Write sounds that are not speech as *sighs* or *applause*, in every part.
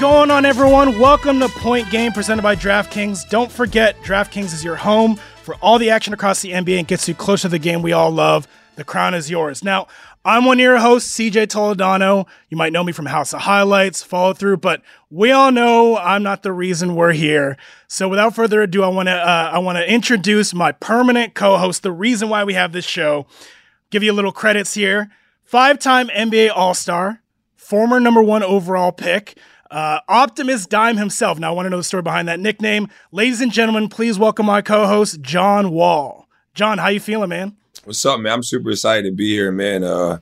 going on, everyone? Welcome to Point Game presented by DraftKings. Don't forget, DraftKings is your home for all the action across the NBA and gets you closer to the game we all love. The crown is yours. Now, I'm one of your hosts, CJ Toledano. You might know me from House of Highlights, follow through, but we all know I'm not the reason we're here. So, without further ado, I want to uh, I want to introduce my permanent co-host, the reason why we have this show. Give you a little credits here. Five-time NBA All-Star, former number one overall pick. Uh, Optimus Dime himself. Now, I want to know the story behind that nickname. Ladies and gentlemen, please welcome my co-host, John Wall. John, how you feeling, man? What's up, man? I'm super excited to be here, man. Uh,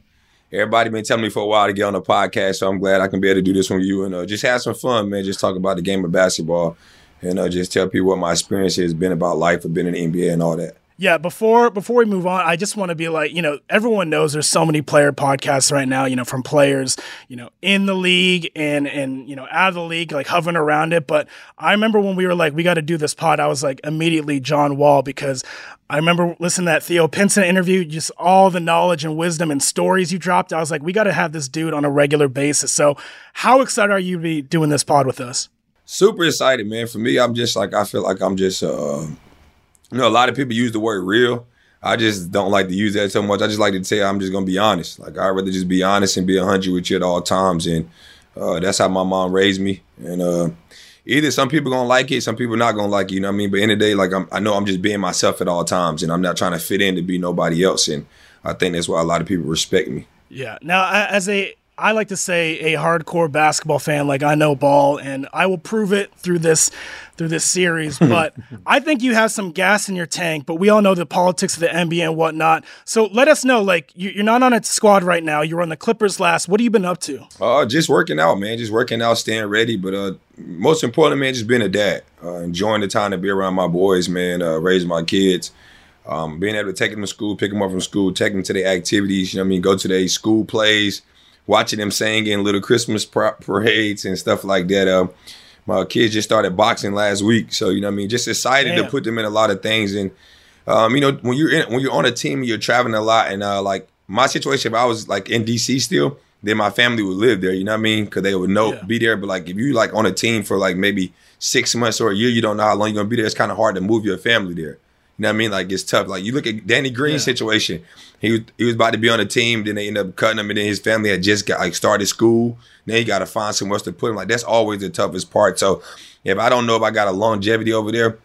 everybody been telling me for a while to get on the podcast, so I'm glad I can be able to do this with you and uh, just have some fun, man. Just talk about the game of basketball and uh, just tell people what my experience has been about life of being in the NBA and all that. Yeah, before before we move on, I just want to be like, you know, everyone knows there's so many player podcasts right now, you know, from players, you know, in the league and and you know, out of the league, like hovering around it. But I remember when we were like, we got to do this pod, I was like immediately John Wall because I remember listening to that Theo Pinson interview, just all the knowledge and wisdom and stories you dropped. I was like, we got to have this dude on a regular basis. So, how excited are you to be doing this pod with us? Super excited, man. For me, I'm just like I feel like I'm just uh you know, a lot of people use the word real. I just don't like to use that so much. I just like to say I'm just gonna be honest. Like I'd rather just be honest and be hundred with you at all times, and uh, that's how my mom raised me. And uh, either some people gonna like it, some people not gonna like it. You know what I mean? But in the day, like I'm, I know I'm just being myself at all times, and I'm not trying to fit in to be nobody else. And I think that's why a lot of people respect me. Yeah. Now, as a I like to say a hardcore basketball fan, like I know ball, and I will prove it through this through this series. *laughs* But I think you have some gas in your tank. But we all know the politics of the NBA and whatnot. So let us know. Like you're not on a squad right now. You're on the Clippers last. What have you been up to? Uh, just working out, man. Just working out, staying ready. But uh, most important, man, just being a dad, uh, enjoying the time to be around my boys, man, uh, raising my kids. Um, being able to take them to school, pick them up from school, take them to their activities. You know what I mean? Go to their school plays watching them sing in little Christmas parades and stuff like that. Uh, my kids just started boxing last week, so you know what I mean. Just excited Damn. to put them in a lot of things, and um, you know when you're in, when you're on a team, you're traveling a lot, and uh, like my situation, if I was like in DC still, then my family would live there. You know what I mean? Because they would know yeah. be there. But like if you like on a team for like maybe six months or a year, you don't know how long you're gonna be there. It's kind of hard to move your family there. You know what I mean? Like it's tough. Like you look at Danny Green's yeah. situation. He was he was about to be on a team, then they ended up cutting him, and then his family had just got like started school. Then he got to find somewhere else to put him. Like that's always the toughest part. So if I don't know if I got a longevity over there,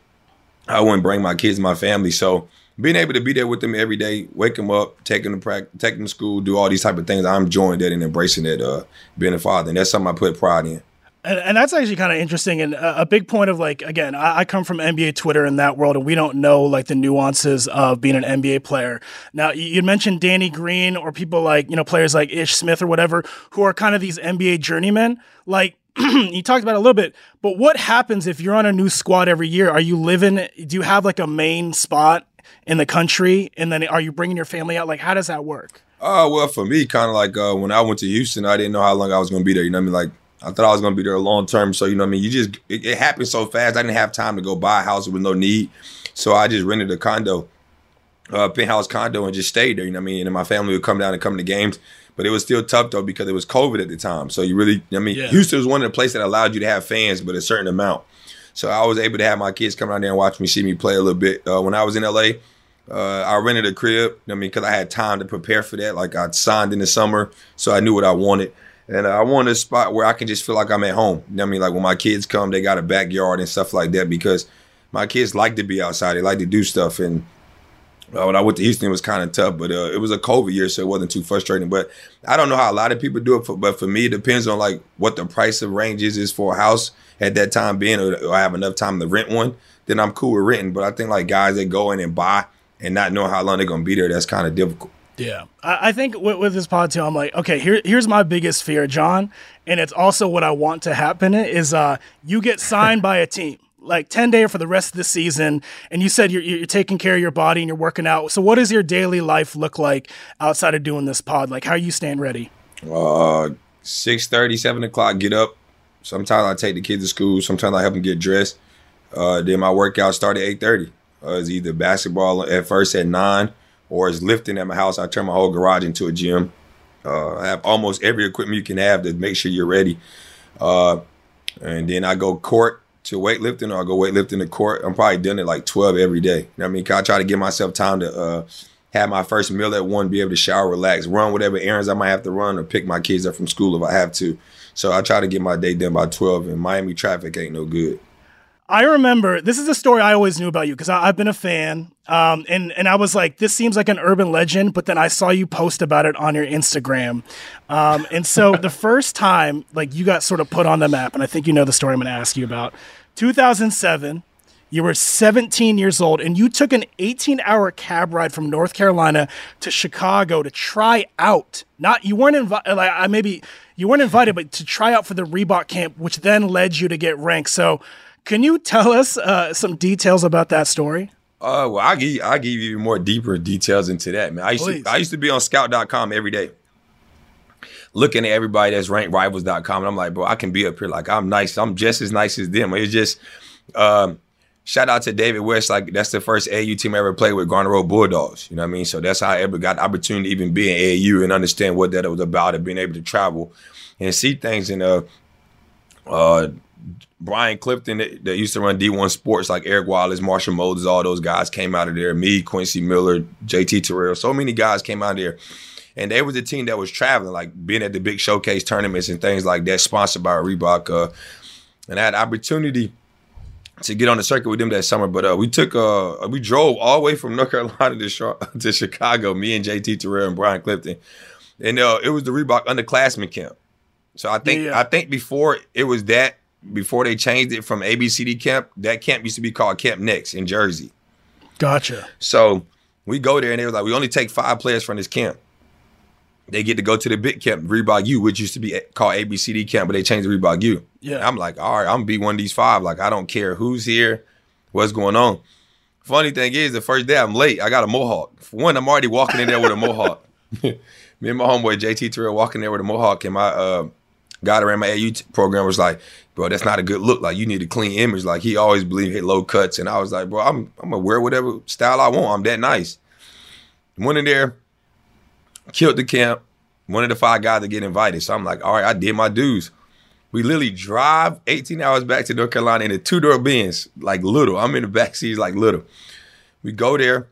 I wouldn't bring my kids, my family. So being able to be there with them every day, wake them up, take them to practice, take them to school, do all these type of things, I'm enjoying that and embracing that, uh, being a father, and that's something I put pride in. And, and, that's actually kind of interesting and a, a, big point of like again I, I, come from nba twitter in that world and we don't know like the nuances of being an nba player. Now you, you mentioned danny green or people like you know players like ish smith or whatever who are kind of these nba journeymen. Like *clears throat* you talked about a little bit but what happens if you're on a new squad every year? Are you living do you have like a main spot in the country? And then are you bringing your family out? Like how does that work? Uh, well, for me, kind of like uh, when I went to Houston, I didn't know how long I was going to be there. You know what I mean? Like I thought I was gonna be there long term. So you know, what I mean, you just it, it, happened so fast. I didn't have time to go buy a house with no need, so I just rented a condo, uh, penthouse condo, and just stayed there. You know, what I mean, and my family would come down and come to games. But it was still tough though because it was COVID at the time. So you really, I mean, yeah. Houston was one of the places that allowed you to have fans, but a certain amount. So I was able to have my kids come down there and watch me, see me play a little bit. Uh, when I was in LA, uh, I rented a crib. You know what I mean, because I had time to prepare for that. Like I signed in the summer, so I knew what I wanted. And I want a spot where I can just feel like I'm at home. You know what I mean? Like when my kids come, they got a backyard and stuff like that because my kids like to be outside. They like to do stuff. And uh, when I went to Houston, it was kind of tough, but uh, it was a COVID year, so it wasn't too frustrating. But I don't know how a lot of people do it, for, but for me, it depends on like what the price of ranges is for a house at that time being, or, or I have enough time to rent one. Then I'm cool with renting. But I think like guys that go in and buy and not know how long they're gonna be there, that's kind of difficult. Yeah, I, think with, with, this pod too, I'm like, okay, here, here's my biggest fear, John, and it's also what I want to happen is uh, you get signed by a team like 10 day for the rest of the season and you said you're, you're taking care of your body and you're working out. So what does your daily life look like outside of doing this pod? Like how are you staying ready? Uh 6 30 7 o'clock get up. Sometimes i take the kids to school. Sometimes i help them get dressed. Uh, then my workout start at 8 30 uh, it's either basketball at first at 9 or is lifting at my house. I turn my whole garage into a gym. Uh, I have almost every equipment you can have to make sure you're ready. Uh, and then I go court to weightlifting, or I go weightlifting to court. I'm probably doing it like 12 every day. You know what I mean? I try to give myself time to uh, have my first meal at one, be able to shower, relax, run whatever errands I might have to run, or pick my kids up from school if I have to. So I try to get my day done by 12, and Miami traffic ain't no good. I remember this is a story I always knew about you because I've been a fan, um, and and I was like, this seems like an urban legend, but then I saw you post about it on your Instagram, um, and so the *laughs* first time like you got sort of put on the map, and I think you know the story I'm going to ask you about, 2007. You were 17 years old, and you took an 18-hour cab ride from North Carolina to Chicago to try out. Not you weren't invited. Like I maybe you weren't invited, but to try out for the Reebok camp, which then led you to get ranked. So can you tell us uh, some details about that story? Uh, well, I give I give you more deeper details into that, man. I used Please. to I used to be on Scout.com every day, looking at everybody that's ranked Rivals.com, and I'm like, bro, I can be up here. Like I'm nice. I'm just as nice as them. It's just, um, shout out to David West. Like that's the first AU team I ever played with, Garner Road Bulldogs. You know what I mean? So that's how I ever got the opportunity to even be in AU and understand what that was about, and being able to travel and see things in a uh Brian Clifton that, that, used to run D1 Sports, like Eric Wallace, Marshall Moses, all those guys came out of there. Me, Quincy Miller, JT Terrell, so many guys came out of there. And they was a team that was traveling, like being at the big showcase tournaments and things like that, sponsored by Reebok. Uh, and I had opportunity to get on the circuit with them that summer. But uh, we took, uh, we drove all the way from North *laughs* Carolina to, to Chicago, me and JT Terrell and Brian Clifton. And uh, it was the Reebok underclassmen camp. So I think yeah. I think before it was that before they changed it from ABCD camp, that camp used to be called Camp Next in Jersey. Gotcha. So we go there and they were like, we only take five players from this camp. They get to go to the big camp, Reebok U, which used to be called ABCD camp, but they changed the Reebok U. Yeah. I'm like, all right, I'm gonna be one of these five. Like, I don't care who's here, what's going on. Funny thing is, the first day I'm late, I got a mohawk. For one, I'm already walking in there with a mohawk. *laughs* Me and my homeboy JT Terrell walking there with a mohawk, and my uh, guy that ran my AU program was like, bro, that's not a good look. Like you need a clean image. Like he always believed hit low cuts, and I was like, bro, I'm I'm gonna wear whatever style I want. I'm that nice. Went in there, killed the camp. One of the five guys to get invited. So I'm like, all right, I did my dues. We literally drive 18 hours back to North Carolina in a two door Benz, like little. I'm in the back seats like little. We go there.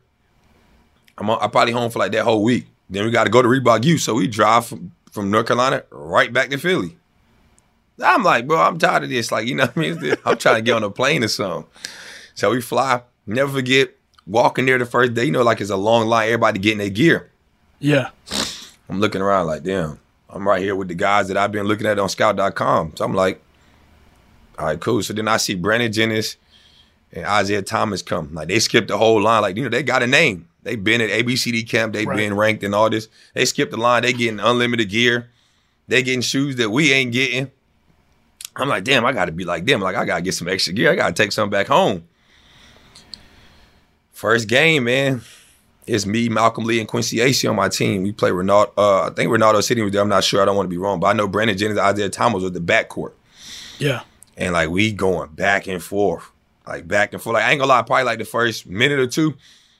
I'm, on, I'm probably home for like that whole week. Then we got to go to Reebok U. So we drive from, from North Carolina right back to Philly. I'm like, bro, I'm tired of this. Like, you know what I mean? I'm trying to get on a plane or something. So we fly. Never forget walking there the first day. You know, like it's a long line. Everybody getting their gear. Yeah. I'm looking around like, damn. I'm right here with the guys that I've been looking at on Scout.com. So I'm like, all right, cool. So then I see Brandon Jennings and Isaiah Thomas come. Like they skipped the whole line. Like you know, they got a name. They've been at ABCD camp. They've right. been ranked and all this. They skipped the line. They getting unlimited gear. They getting shoes that we ain't getting. I'm like, damn, I got to be like them. Like, I got to get some extra gear. I got to take some back home. First game, man. It's me, Malcolm Lee, and Quincy Acy on my team. We play Renardo. Uh, I think Renardo Sidney was there. I'm not sure. I don't want to be wrong, but I know Brandon Jennings, Isaiah Thomas was the backcourt. Yeah. And like we going back and forth, like back and forth. Like I ain't gonna lie, probably like the first minute or two,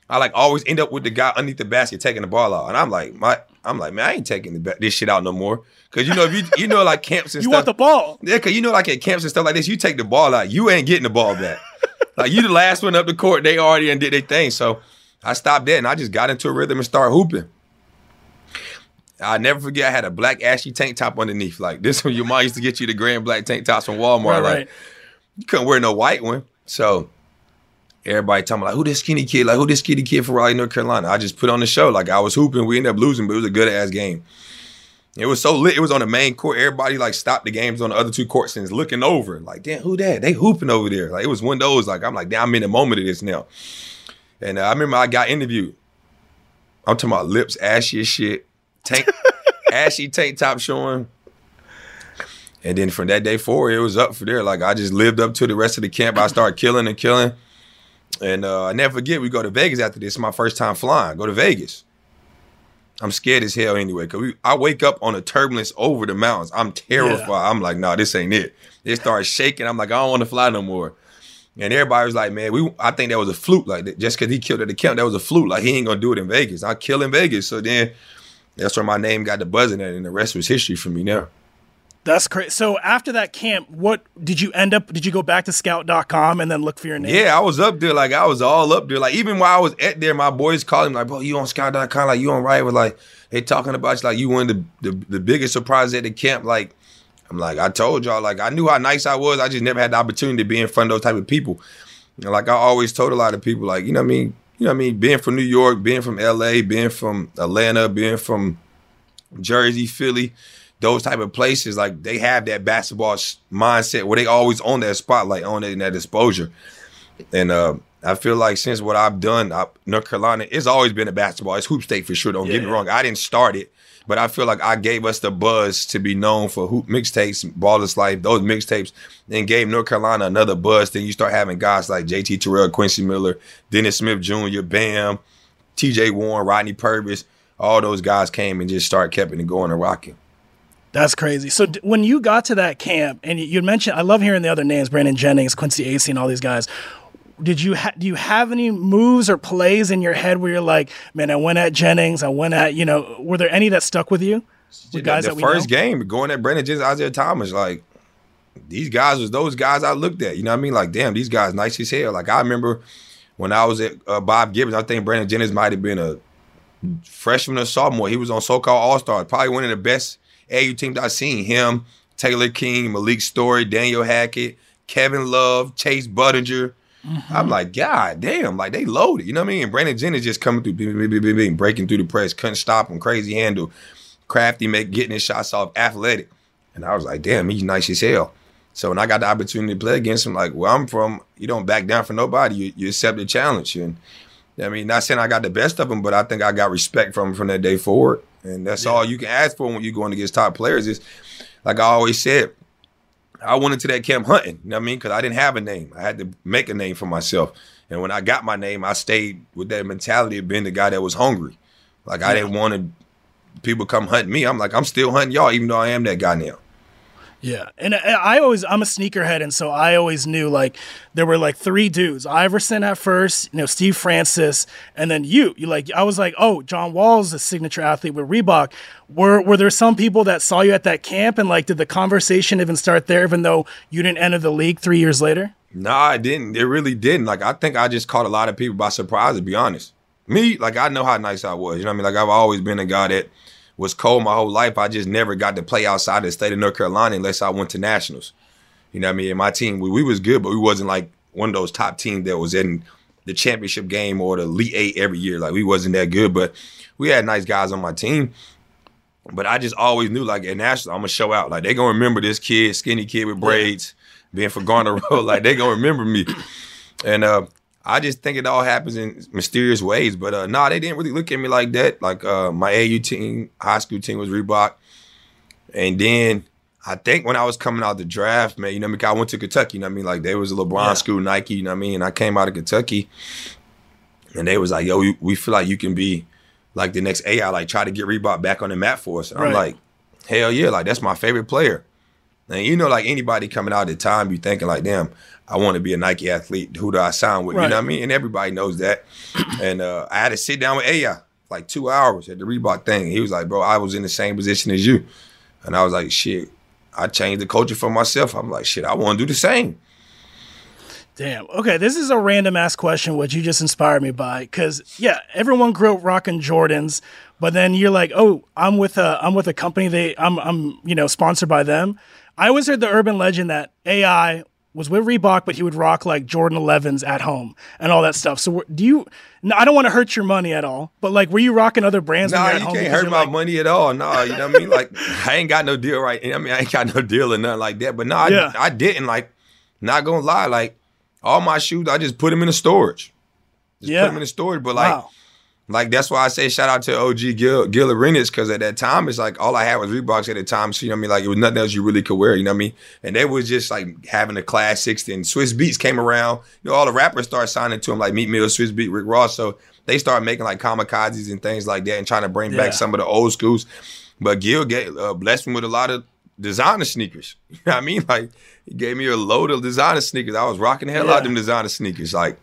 I like always end up with the guy underneath the basket taking the ball out, and I'm like, my, I'm like, man, I ain't taking the, this shit out no more. Cause you know if you you know like camps and you *laughs* stuff, You want the ball. Yeah, cause you know like at camps and stuff like this, you take the ball out, you ain't getting the ball back. *laughs* like you the last one up the court, they already and did their thing. So I stopped that and I just got into a rhythm and started hooping. I never forget I had a black ashy tank top underneath. Like this one, *laughs* your mom used to get you the grand black tank tops from Walmart. Right, like right. you couldn't wear no white one. So everybody talking like, who this skinny kid? Like who this skinny kid from Raleigh, North Carolina? I just put on the show. Like I was hooping. We ended up losing, but it was a good ass game. It was so lit. It was on the main court. Everybody like stopped the games on the other two courts and is looking over. Like, damn, who that? They hooping over there. Like it was one of those. Like I'm like, damn, I'm in the moment of this now. And uh, I remember I got interviewed. I'm talking about lips ashy as shit, tank *laughs* ashy tank top showing. And then from that day forward, it was up for there. Like I just lived up to the rest of the camp. I started killing and killing. And uh, I never forget, we go to Vegas after this. It's my first time flying. Go to Vegas. I'm scared as hell anyway. Cause we, I wake up on a turbulence over the mountains. I'm terrified. Yeah. I'm like, nah, this ain't it. It starts shaking. I'm like, I don't want to fly no more. And everybody was like, man, we I think that was a fluke. Like just cause he killed at the camp, that was a fluke. Like he ain't gonna do it in Vegas. I kill in Vegas. So then that's where my name got the buzzing at, and the rest was history for me now. That's crazy. So after that camp, what did you end up? Did you go back to scout.com and then look for your name? Yeah, I was up there. Like I was all up there. Like even while I was at there, my boys called me like, "Bro, you on scout.com? Like you on Rival? Like they talking about you. Like you won the, the the biggest surprise at the camp. Like I'm like I told y'all. Like I knew how nice I was. I just never had the opportunity to be in front of those type of people. Like I always told a lot of people, like you know what I mean. You know what I mean? Being from New York, being from LA, being from Atlanta, being from Jersey, Philly those type of places, like they have that basketball mindset where they always on that spotlight, on it, that exposure. And uh, I feel like since what I've done, I, North Carolina, it's always been a basketball. It's hoop state for sure. Don't yeah. get me wrong. I didn't start it, but I feel like I gave us the buzz to be known for hoop mixtapes, Ballislife, those mixtapes, and gave North Carolina another buzz. Then you start having guys like JT Terrell, Quincy Miller, Dennis Smith Jr., Bam, TJ Warren, Rodney Purvis. All those guys came and just started keeping it going and rocking. That's crazy. So d- when you got to that camp, and you, you mentioned, I love hearing the other names, Brandon Jennings, Quincy Acy, and all these guys. Did you ha- do you have any moves or plays in your head where you're like, man, I went at Jennings, I went at you know, were there any that stuck with you? With guys the, the first know? game, going at Brandon Jennings, Isaiah Thomas, like these guys was those guys I looked at. You know what I mean? Like, damn, these guys nice as hell. Like I remember when I was at uh, Bob Gibbons, I think Brandon Jennings might have been a freshman or sophomore. He was on SoCal All Star, probably one of the best AU teams I've seen him, Taylor King, Malik Story, Daniel Hackett, Kevin Love, Chase Budinger. Mm-hmm. I'm like, God damn, like they loaded. You know what I mean? And Brandon Jennings just coming through, breaking through the press, couldn't stop him, crazy handle, crafty, make getting his shots off, athletic. And I was like, damn, he's nice as hell. So when I got the opportunity to play against him, like where I'm from, you don't back down for nobody. You, you accept the challenge. And I mean, not saying I got the best of them, but I think I got respect from from that day forward. And that's yeah. all you can ask for when you're going against top players is, like I always said, I went into that camp hunting, you know what I mean? Because I didn't have a name. I had to make a name for myself. And when I got my name, I stayed with that mentality of being the guy that was hungry. Like I didn't want to people come hunting me. I'm like, I'm still hunting y'all, even though I am that guy now. Yeah, and I always I'm a sneakerhead, and so I always knew like there were like three dudes: Iverson at first, you know, Steve Francis, and then you. You like I was like, oh, John Wall's a signature athlete with Reebok. Were were there some people that saw you at that camp, and like did the conversation even start there, even though you didn't enter the league three years later? No, I didn't. It really didn't. Like I think I just caught a lot of people by surprise. To be honest, me like I know how nice I was. You know what I mean? Like I've always been a guy that was cold my whole life. I just never got to play outside the state of North Carolina unless I went to nationals. You know what I mean? And my team, we, we was good, but we wasn't like one of those top teams that was in the championship game or the Elite Eight every year. Like we wasn't that good, but we had nice guys on my team. But I just always knew like at nationals, I'm gonna show out. Like they gonna remember this kid, skinny kid with braids, being for Garner *laughs* Road. like they gonna remember me. And uh, I just think it all happens in mysterious ways. But uh, nah, they didn't really look at me like that. Like uh, my AU team, high school team was Reebok, and then I think when I was coming out the draft, man, you know, I, mean, I went to Kentucky. You know, I mean, like there was a LeBron yeah. school, Nike. You know, what I mean, and I came out of Kentucky, and they was like, "Yo, we, we feel like you can be like the next AI. Like try to get Reebok back on the map for us." And right. I'm like, "Hell yeah! Like that's my favorite player." And you know, like anybody coming out at the time, you thinking like, "Damn, I want to be a Nike athlete. Who do I sign with? Right. You know what I mean? And everybody knows that. *clears throat* and uh, I had to sit down with AI like two hours at the Reebok thing. He was like, bro, I was in the same position as you. And I was like, shit, I changed the culture for myself. I'm like, shit, I want to do the same. Damn. Okay, this is a random ass question, which you just inspired me by. Cause yeah, everyone grew up rocking Jordans, but then you're like, oh, I'm with a I'm with a company. They I'm I'm you know sponsored by them. I always heard the urban legend that AI was with Reebok, but he would rock like Jordan 11s at home and all that stuff. So do you? No, I don't want to hurt your money at all, but like, were you rocking other brands? No, nah, you can't hurt my like, money at all. No, you know what I mean. Like, *laughs* I ain't got no deal right. I mean, I ain't got no deal or nothing like that. But no, I, yeah. I didn't. Like, not gonna lie. Like, all my shoes, I just put them in the storage. Just yeah. put them in the storage. But like. Wow. Like that's why I say shout out to OG Gil Gil Arenas because at that time it's like all I had was Reeboks at the time. So you know what I mean? Like it was nothing else you really could wear. You know what I mean? And they was just like having the classics. Then Swizz Beatz came around. You know, all the rappers started signing to him like Meek Mill, Swizz Beatz, Rick Ross. So they started making like kamikazes and things like that and trying to bring yeah. back some of the old schools. But Gil get, uh, blessed me with a lot of designer sneakers. *laughs* You know what I mean? Like he gave me a load of designer sneakers. I was rocking the hell yeah. out of them designer sneakers. Like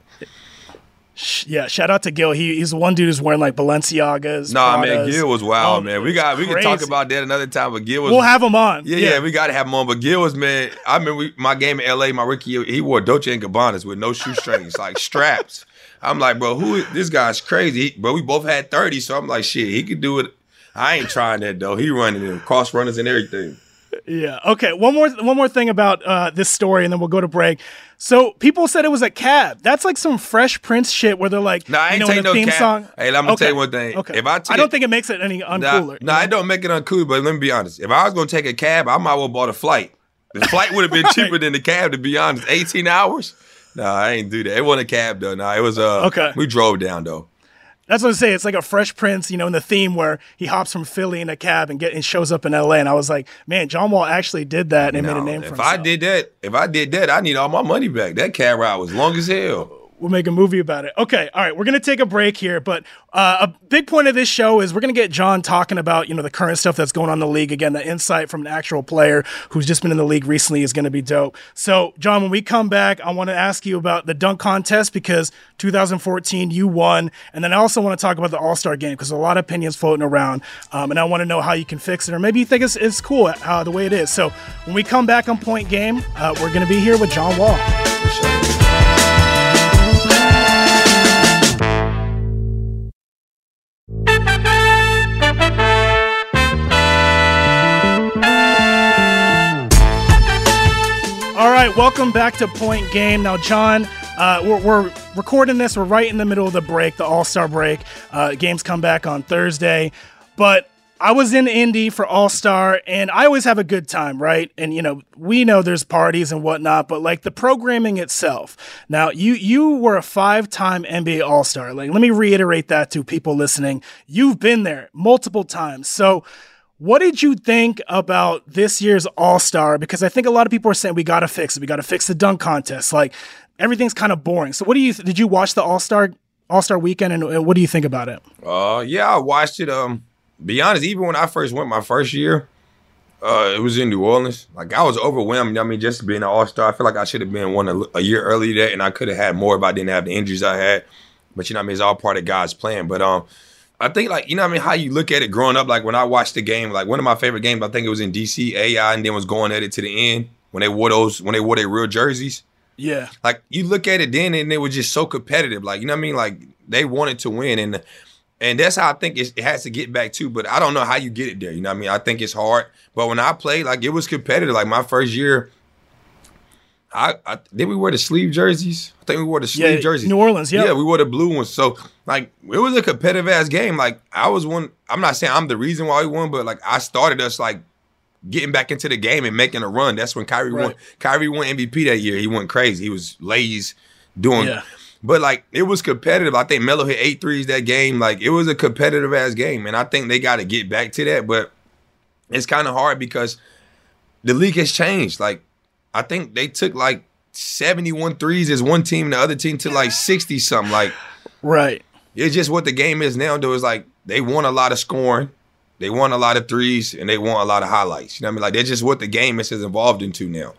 Yeah, shout out to Gil. He, he's the one dude who's wearing like Balenciagas. Nah, Pradas. man, Gil was wild, Oh, man. We got we can talk about that another time, but Gil was We'll have him on. Yeah, yeah, we gotta have him on. But Gil was man. I remember we, my game in LA, my rookie year, he wore Dolce and Gabbana's with no shoestrings, *laughs* like straps. I'm like, bro, who? is- This guy's crazy. But we both had 30, so I'm like, shit, he could do it. I ain't trying that though. He running in cross runners and everything. Yeah. Okay. One more. One more thing about uh, this story, and then we'll go to break. So people said it was a cab. That's like some Fresh Prince shit where they're like, Nah, I you ain't know, take the no theme cab. song. Hey, I'm gonna Okay. tell you one thing. Okay. If I took I don't think it makes it any Nah, uncooler. nah, it don't make it uncool, but let me be honest. If I was gonna take a cab, I might well bought a flight. The flight would have been *laughs* cheaper than the cab, to be honest. 18 hours? Nah, I ain't do that. It wasn't a cab though. Nah, it was uh Okay. we drove down though. That's what I say. It's like a Fresh Prince, you know, in the theme where he hops from Philly in a cab and get and shows up in L.A. And I was like, man, John Wall actually did that and made a name if for himself. I did that, if I did that, I need all my money back. That cab ride was long as hell. We'll make a movie about it. Okay, all right, we're gonna take a break here, but uh, a big point of this show is we're gonna get John talking about you know the current stuff that's going on in the league. Again, the insight from an actual player who's just been in the league recently is gonna be dope. So, John, when we come back, I want to ask you about the dunk contest because 2014 you won, and then I also want to talk about the All Star game because a lot of opinions floating around, um, and I want to know how you can fix it, or maybe you think it's, it's cool uh, the way it is. So, when we come back on Point Game, uh, we're gonna be here with John Wall. Right, welcome back to Point Game. Now, John, uh, we're, we're recording this. We're right in the middle of the break, the All Star break. Uh, games come back on Thursday, but I was in Indy for All Star, and I always have a good time, right? And you know, we know there's parties and whatnot, but like the programming itself. Now, you you were a five time NBA All Star. Like, let me reiterate that to people listening. You've been there multiple times, so. What did you think about this year's All Star? Because I think a lot of people are saying we got to fix it. We got to fix the dunk contest. Like everything's kind of boring. So, what do you did you watch the All Star All Star weekend, and, and what do you think about it? Uh yeah, I watched it. Um be honest, even when I first went my first year, uh, it was in New Orleans. Like I was overwhelmed. I mean, just being an all star, I feel like I should have been one a, a year earlier that, and I could have had more if I didn't have the injuries I had. But you know, I mean, it's all part of God's plan. But um, I think like you know, what I mean, how you look at it growing up. Like when I watched the game, like one of my favorite games, I think it was in DC AI, and then was going at it to the end when they wore those when they wore their real jerseys. Yeah, like you look at it then and it was just so competitive. Like you know what i mean? Like they wanted to win and and that's how i think it's, it has to get back to but i don't know how you get it there you know what i mean? I think it's hard but when i played like it was competitive. Like my first year I, I did we wear the sleeve jerseys i think we wore the sleeve yeah. jerseys New Orleans. Yeah, yeah, we wore the blue ones. So like it was a competitive ass game. Like I was one. I'm not saying I'm the reason why we won, but like I started us like getting back into the game and making a run. That's when Kyrie won. Right. Kyrie won MVP that year. He went crazy. He was lazy doing. Yeah. But like it was competitive. I think Melo hit eight threes that game. Like it was a competitive ass game, and I think they got to get back to that. But it's kind of hard because the league has changed. Like I think they took like 71 threes as one team, and the other team took like 60 something. Like right. it's just what the game is now. Though is like they want a lot of scoring, they want a lot of threes, and they want a lot of highlights. You know what I mean? Like that's just what the game is has evolved into now.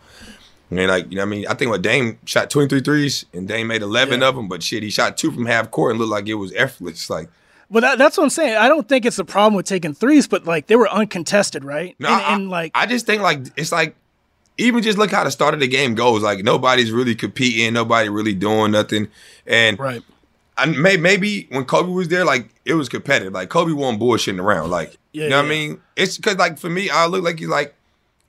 I mean, like you know, what I mean, I think what Dame shot 23 threes, and Dame made 11 Yeah. of them. But shit, he shot two from half court and looked like it was effortless. Like But that, that's what I'm saying. I don't think it's a problem with taking threes, but like they were uncontested, right? No, and, I, and, like I just think like it's like even just look how the start of the game goes. Like nobody's really competing, nobody really doing nothing, and right. I may, maybe when Kobe was there, like it was competitive. Like Kobe wasn't bullshitting around. Like Yeah, you know what. I mean? It's because like for me, I look like you like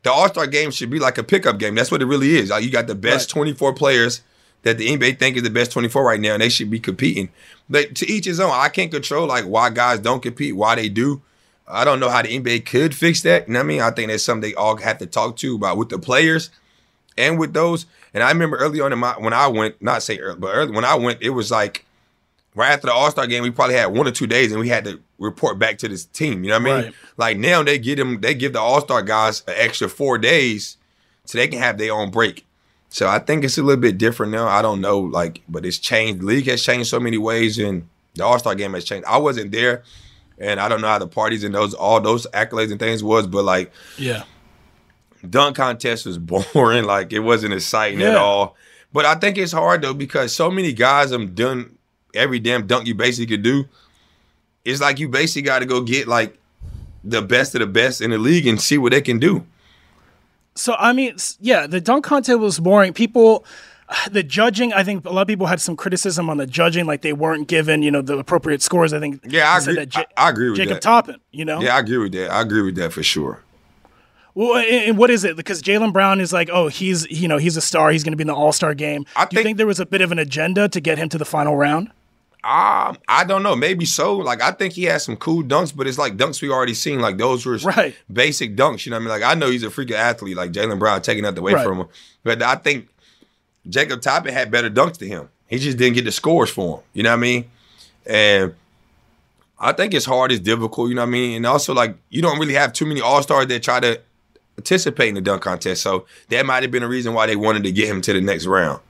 the All Star game should be like a pickup game. That's what it really is. Like you got the best Right. 24 players that the NBA think is the best 24 right now, and they should be competing. But to each his own. I can't control like why guys don't compete, why they do. I don't know how the NBA could fix that. You know what I mean? I think that's something they all have to talk to about with the players and with those. And I remember early on in my when I went, not say early, but early when I went, it was like right after the All Star game, we probably had one or two days, and we had to report back to this team. You know what I mean? Right. Like now they give them, they give the All Star guys an extra four days, so they can have their own break. So I think it's a little bit different now. I don't know, like, but it's changed. The league has changed so many ways, and the All Star game has changed. I wasn't there, and I don't know how the parties and those all those accolades and things was, but like Yeah. dunk contest was *laughs* boring. Like it wasn't exciting at all. But I think it's hard though because so many guys have done every damn dunk you basically could do. It's like you basically got to go get like the best of the best in the league and see what they can do. So I mean, yeah, the dunk contest was boring. People, *sighs* the judging, I think a lot of people had some criticism on the judging, like they weren't given, you know, the appropriate scores. I think. Yeah, I agree. J- I, I, agree with Jacob that. Toppin, you know. Yeah, I agree with that. I agree with that for sure. Well, and what is it? Because Jaylen Brown is like, oh, he's you know he's a star. He's going to be in the All Star game. I Do you think there was a bit of an agenda to get him to the final round? Um, I don't know. Maybe so. Like, I think he has some cool dunks, but it's like dunks we already seen. Like those were right. basic dunks. You know what I mean? Like, I know he's a freaking athlete, like Jaylen Brown, taking that away right. from him. But I think Jacob Toppin had better dunks to him. He just didn't get the scores for him. You know what I mean? And I think it's hard, it's difficult. You know what I mean? And also, like, you don't really have too many all stars that try to participate in the dunk contest. So that might have been a reason why they wanted to get him to the next round.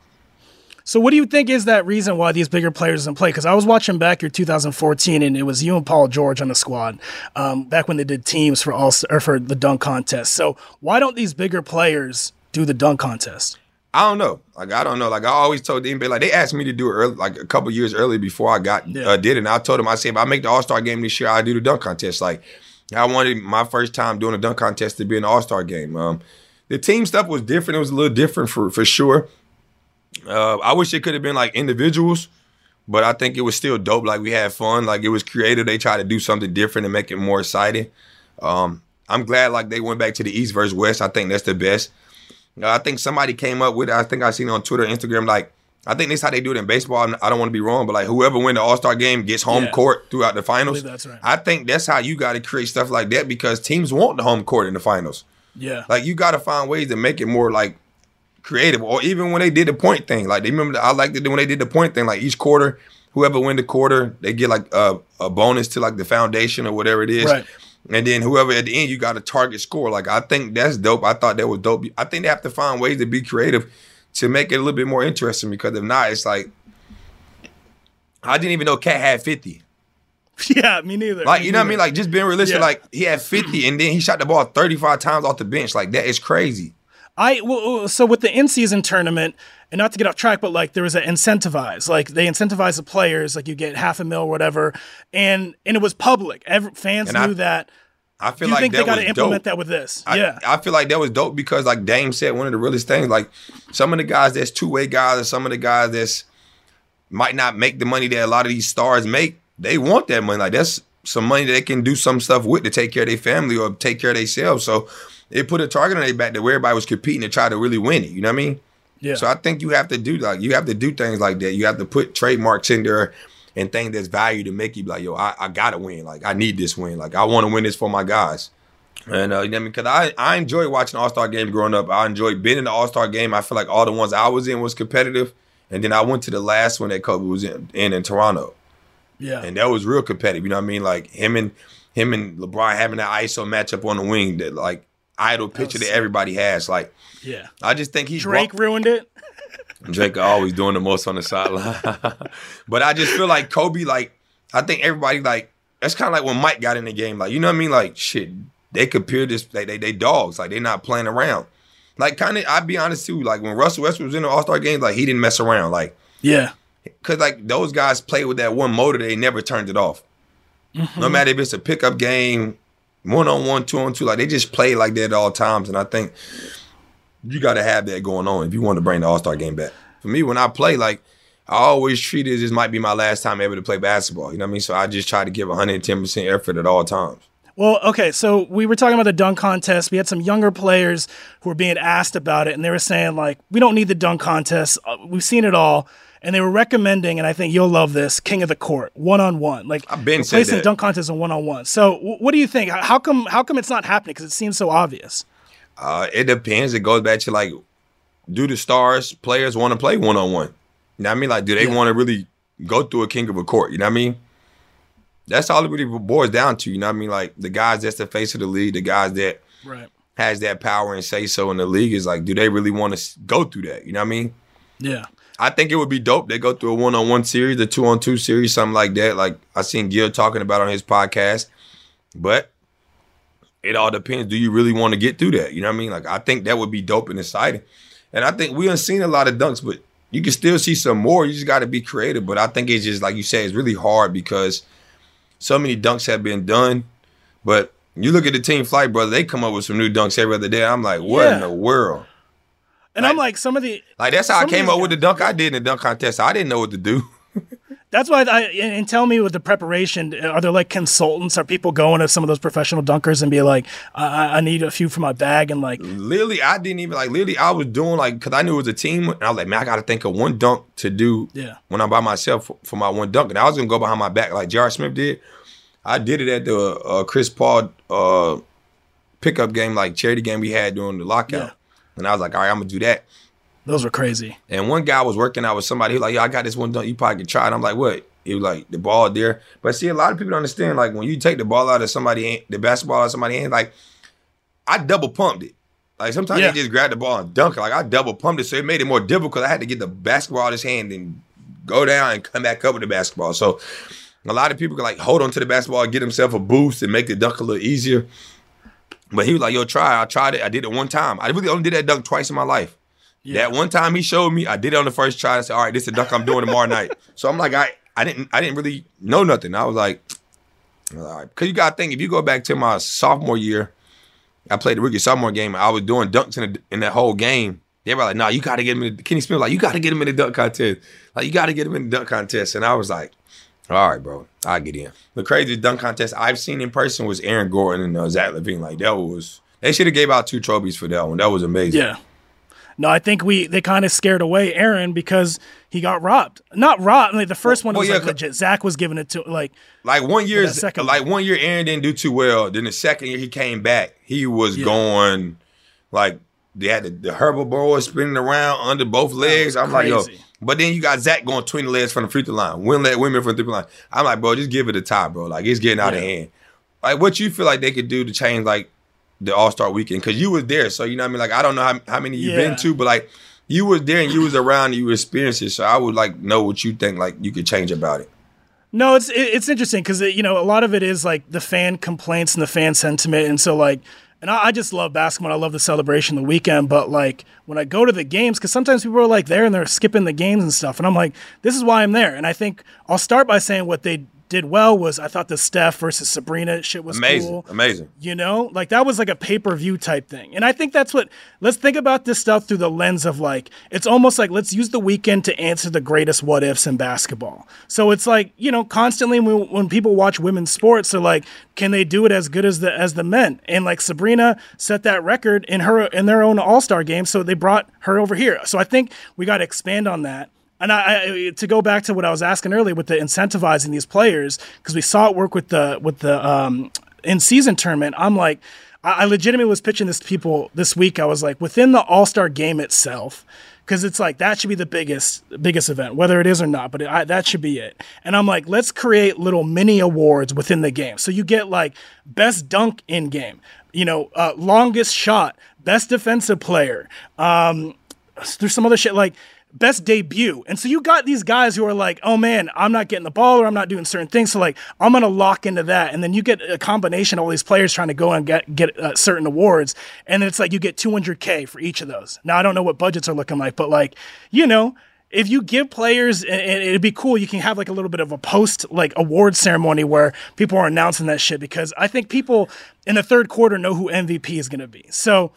So, what do you think is that reason why these bigger players don't play? Because I was watching back your 2014, and it was you and Paul George on the squad um, back when they did teams for all or for the dunk contest. So, why don't these bigger players do the dunk contest? I don't know. Like I don't know. Like I always told the NBA, like they asked me to do it early, like a couple years early before I got yeah. uh, did it. And I told them, I said, if I make the All Star game this year, I do the dunk contest. Like I wanted my first time doing a dunk contest to be an All Star game. Um, the team stuff was different. It was a little different for for sure. Uh, I wish it could have been like individuals, but I think it was still dope. Like we had fun. Like it was creative. They tried to do something different and make it more exciting. Um, I'm glad like they went back to the East versus West. I think that's the best. I think somebody came up with. I think I seen on Twitter, Instagram, like I think this is how they do it in baseball. I don't want to be wrong, but like whoever win the All Star game gets home yeah. court throughout the finals. I that's right. I think that's how you got to create stuff like that because teams want the home court in the finals. Yeah, like you got to find ways to make it more like creative. Or even when they did the point thing, like they remember I liked it when they did the point thing. Like each quarter, whoever win the quarter, they get like a, a bonus to like the foundation or whatever it is. Right. And then whoever at the end you got a target score. Like I think that's dope. I thought that was dope. I think they have to find ways to be creative to make it a little bit more interesting because if not, it's like I didn't even know Cat had 50. *laughs* Yeah, me neither. Like, me you know neither. what I mean? Like, just being realistic, yeah. like, he had 50 and then he shot the ball 35 times off the bench. Like, that is crazy. I, well, so with the in season tournament, and not to get off track, but like there was an incentivize, like they incentivize the players, like you get half a mil, or whatever, and and it was public. Every, fans and knew I, that. I feel you like think they got to implement dope. that with this? I, yeah, I feel like that was dope because, like Dame said, one of the realest things, like some of the guys that's two way guys, and some of the guys that's might not make the money that a lot of these stars make, they want that money. Like that's some money that they can do some stuff with to take care of their family or take care of themselves. So it put a target on their back that where everybody was competing to try to really win it. You know what I mean? Yeah. So I think you have to do like you have to do things like that. You have to put trademarks in there and things that's value to make you like, yo, I, I gotta win. Like I need this win. Like I want to win this for my guys. And uh, you know what I mean, because I I enjoy watching All Star games growing up. I enjoyed being in the All Star game. I feel like all the ones I was in was competitive, and then I went to the last one that Kobe was in in, in Toronto. Yeah, and that was real competitive. You know what I mean? Like him and him and LeBron having that ISO matchup on the wing that like idol picture that, that everybody has. Like, yeah, I just think he's Drake brought, ruined it. *laughs* Drake always doing the most on the sideline, *laughs* but I just feel like Kobe. Like, I think everybody like that's kind of like when Mike got in the game. Like, you know what I mean? Like, shit, they compare this. They they, they dogs. Like, they're not playing around. Like, kind of. I'd be honest too. Like when Russell Westbrook was in the All Star game, like he didn't mess around. Like, yeah, because like those guys play with that one motor. They never turned it off. Mm-hmm. No matter if it's a pickup game, one on one, two on two. Like they just play like that at all times. And I think you got to have that going on if you want to bring the All Star game back. For me, when I play, like I always treat it as this might be my last time ever to play basketball. You know what I mean? So I just try to give 110% effort at all times. Well, okay, so we were talking about the dunk contest. We had some younger players who were being asked about it, and they were saying, like, we don't need the dunk contest. Uh, we've seen it all and they were recommending, and I think you'll love this, King of the Court, one on one, like I've been placing dunk contests on one on one. So, w- what do you think? How come? How come it's not happening? Because it seems so obvious. Uh, it depends. It goes back to like, do the stars players want to play one on one? You know what I mean? Like, do they yeah. want to really go through a King of a Court? You know what I mean? That's all it really boils down to. You know what I mean? Like the guys that's the face of the league, the guys that right. has that power and say so in the league is like, do they really want to go through that? You know what I mean? Yeah. I think it would be dope. They go through a one on one series, a two on two series, something like that. Like I seen Gil talking about on his podcast. But it all depends. Do you really want to get through that? You know what I mean? Like I think that would be dope and exciting. And I think we haven't seen a lot of dunks, but you can still see some more. You just got to be creative. But I think it's just like you say, it's really hard because so many dunks have been done. But you look at the team flight, brother, they come up with some new dunks every other day. I'm like, what Yeah. in the world? And I'm like, some of the Like that's how I came up with the dunk I did in the dunk contest. I didn't know what to do. *laughs* That's why I and tell me with the preparation, are there like consultants? Are people going to some of those professional dunkers and be like, I, I- need a few for my bag and like, literally, I didn't even like. Literally, I was doing like because I knew it was a team, and I was like, man, I got to think of one dunk to do. Yeah. When I'm by myself for, for my one dunk, and I was gonna go behind my back like J.R. Smith did. I did it at the uh, Chris Paul uh, pickup game, like charity game we had during the lockout, Yeah. And I was like, all right, I'm gonna do that. those were crazy. And one guy was working out with somebody. He was like, "Yo, I got this one done. You probably can try it." I'm like, "What?" He was like, "The ball there." But see, a lot of people don't understand. Like when you take the ball out of somebody, hand- the basketball out of somebody hand, like I double pumped it. Like sometimes Yeah. you just grab the ball and dunk it. Like I double pumped it, so it made it more difficult. I had to get the basketball out of his hand and go down and come back up with the basketball. So a lot of people can like hold on to the basketball, get himself a boost, and make the dunk a little easier. But he was like, "Yo, try." I tried it. I did it one time. I really only did that dunk twice in my life. That one time he showed me, I did it on the first try. I said, "All right, this is the dunk I'm doing tomorrow night." *laughs* So I'm like, I, I didn't, I didn't really know nothing. I was like, all right, because you got to think if you go back to my sophomore year, I played the rookie sophomore game. I was doing dunks in, the, in that whole game. They were like, nah, you got to get him." In the, Kenny Smith was like, "You got to get him in the dunk contest. Like, you got to get him in the dunk contest." And I was like, "All right, bro, I get in." The craziest dunk contest I've seen in person was Aaron Gordon and uh, Zach LaVine. Like that was. They should have gave out two trophies for that one. That was amazing. Yeah. No, I think we they kind of scared away Aaron because he got robbed. Not robbed. Like the first one well, was yeah, like legit. Zach was giving it to like Like one year, second like one. one year, Aaron didn't do too well. Then the second year he came back, he was Yeah. going like they had the, the hoverboard spinning around under both legs. I'm like, yo. But then you got Zach going between the legs from the free throw line, win leg women from the three line. I'm like, bro, just give it a tie, bro. Like it's getting out of hand. Like what you feel like they could do to change like the All Star Weekend because you was there, so you know what I mean. Like I don't know how, how many you've Yeah. been to, but like you was there and you was around, and you experienced it. So I would like know what you think like you could change about it. No, it's it's interesting because you know a lot of it is like the fan complaints and the fan sentiment, and so like, and I, I just love basketball. I love the celebration, the weekend. But like when I go to the games, because sometimes people are like there and they're skipping the games and stuff, and I'm like, this is why I'm there. And I think I'll start by saying what they did well was I thought the Steph versus Sabrina shit was Amazing, cool. amazing. You know, like that was like a pay per view type thing. And I think that's what, let's think about this stuff through the lens of like, it's almost like let's use the weekend to answer the greatest what ifs in basketball. So it's like, you know, constantly when, when people watch women's sports, they're like, can they do it as good as the as the men? And like Sabrina set that record in her in their own All Star game, so they brought her over here. So I think we got to expand on that. And I, I to go back to what I was asking earlier with the incentivizing these players because we saw it work with the with the um, in season tournament. I'm like, I, I legitimately was pitching this to people this week. I was like, within the All Star game itself, because it's like that should be the biggest biggest event, whether it is or not. But it, I, that should be it. And I'm like, let's create little mini awards within the game. So you get like best dunk in game, you know, uh, longest shot, best defensive player. Um, there's some other shit like best debut. And so you got these guys who are like, oh man, I'm not getting the ball or I'm not doing certain things. So like, I'm going to lock into that. And then you get a combination of all these players trying to go and get, get uh, certain awards. And it's like you get 200K for each of those. Now, I don't know what budgets are looking like, but like, you know, if you give players, and it'd be cool. You can have like a little bit of a post like award ceremony where people are announcing that shit because I think people in the third quarter know who MVP is going to be. So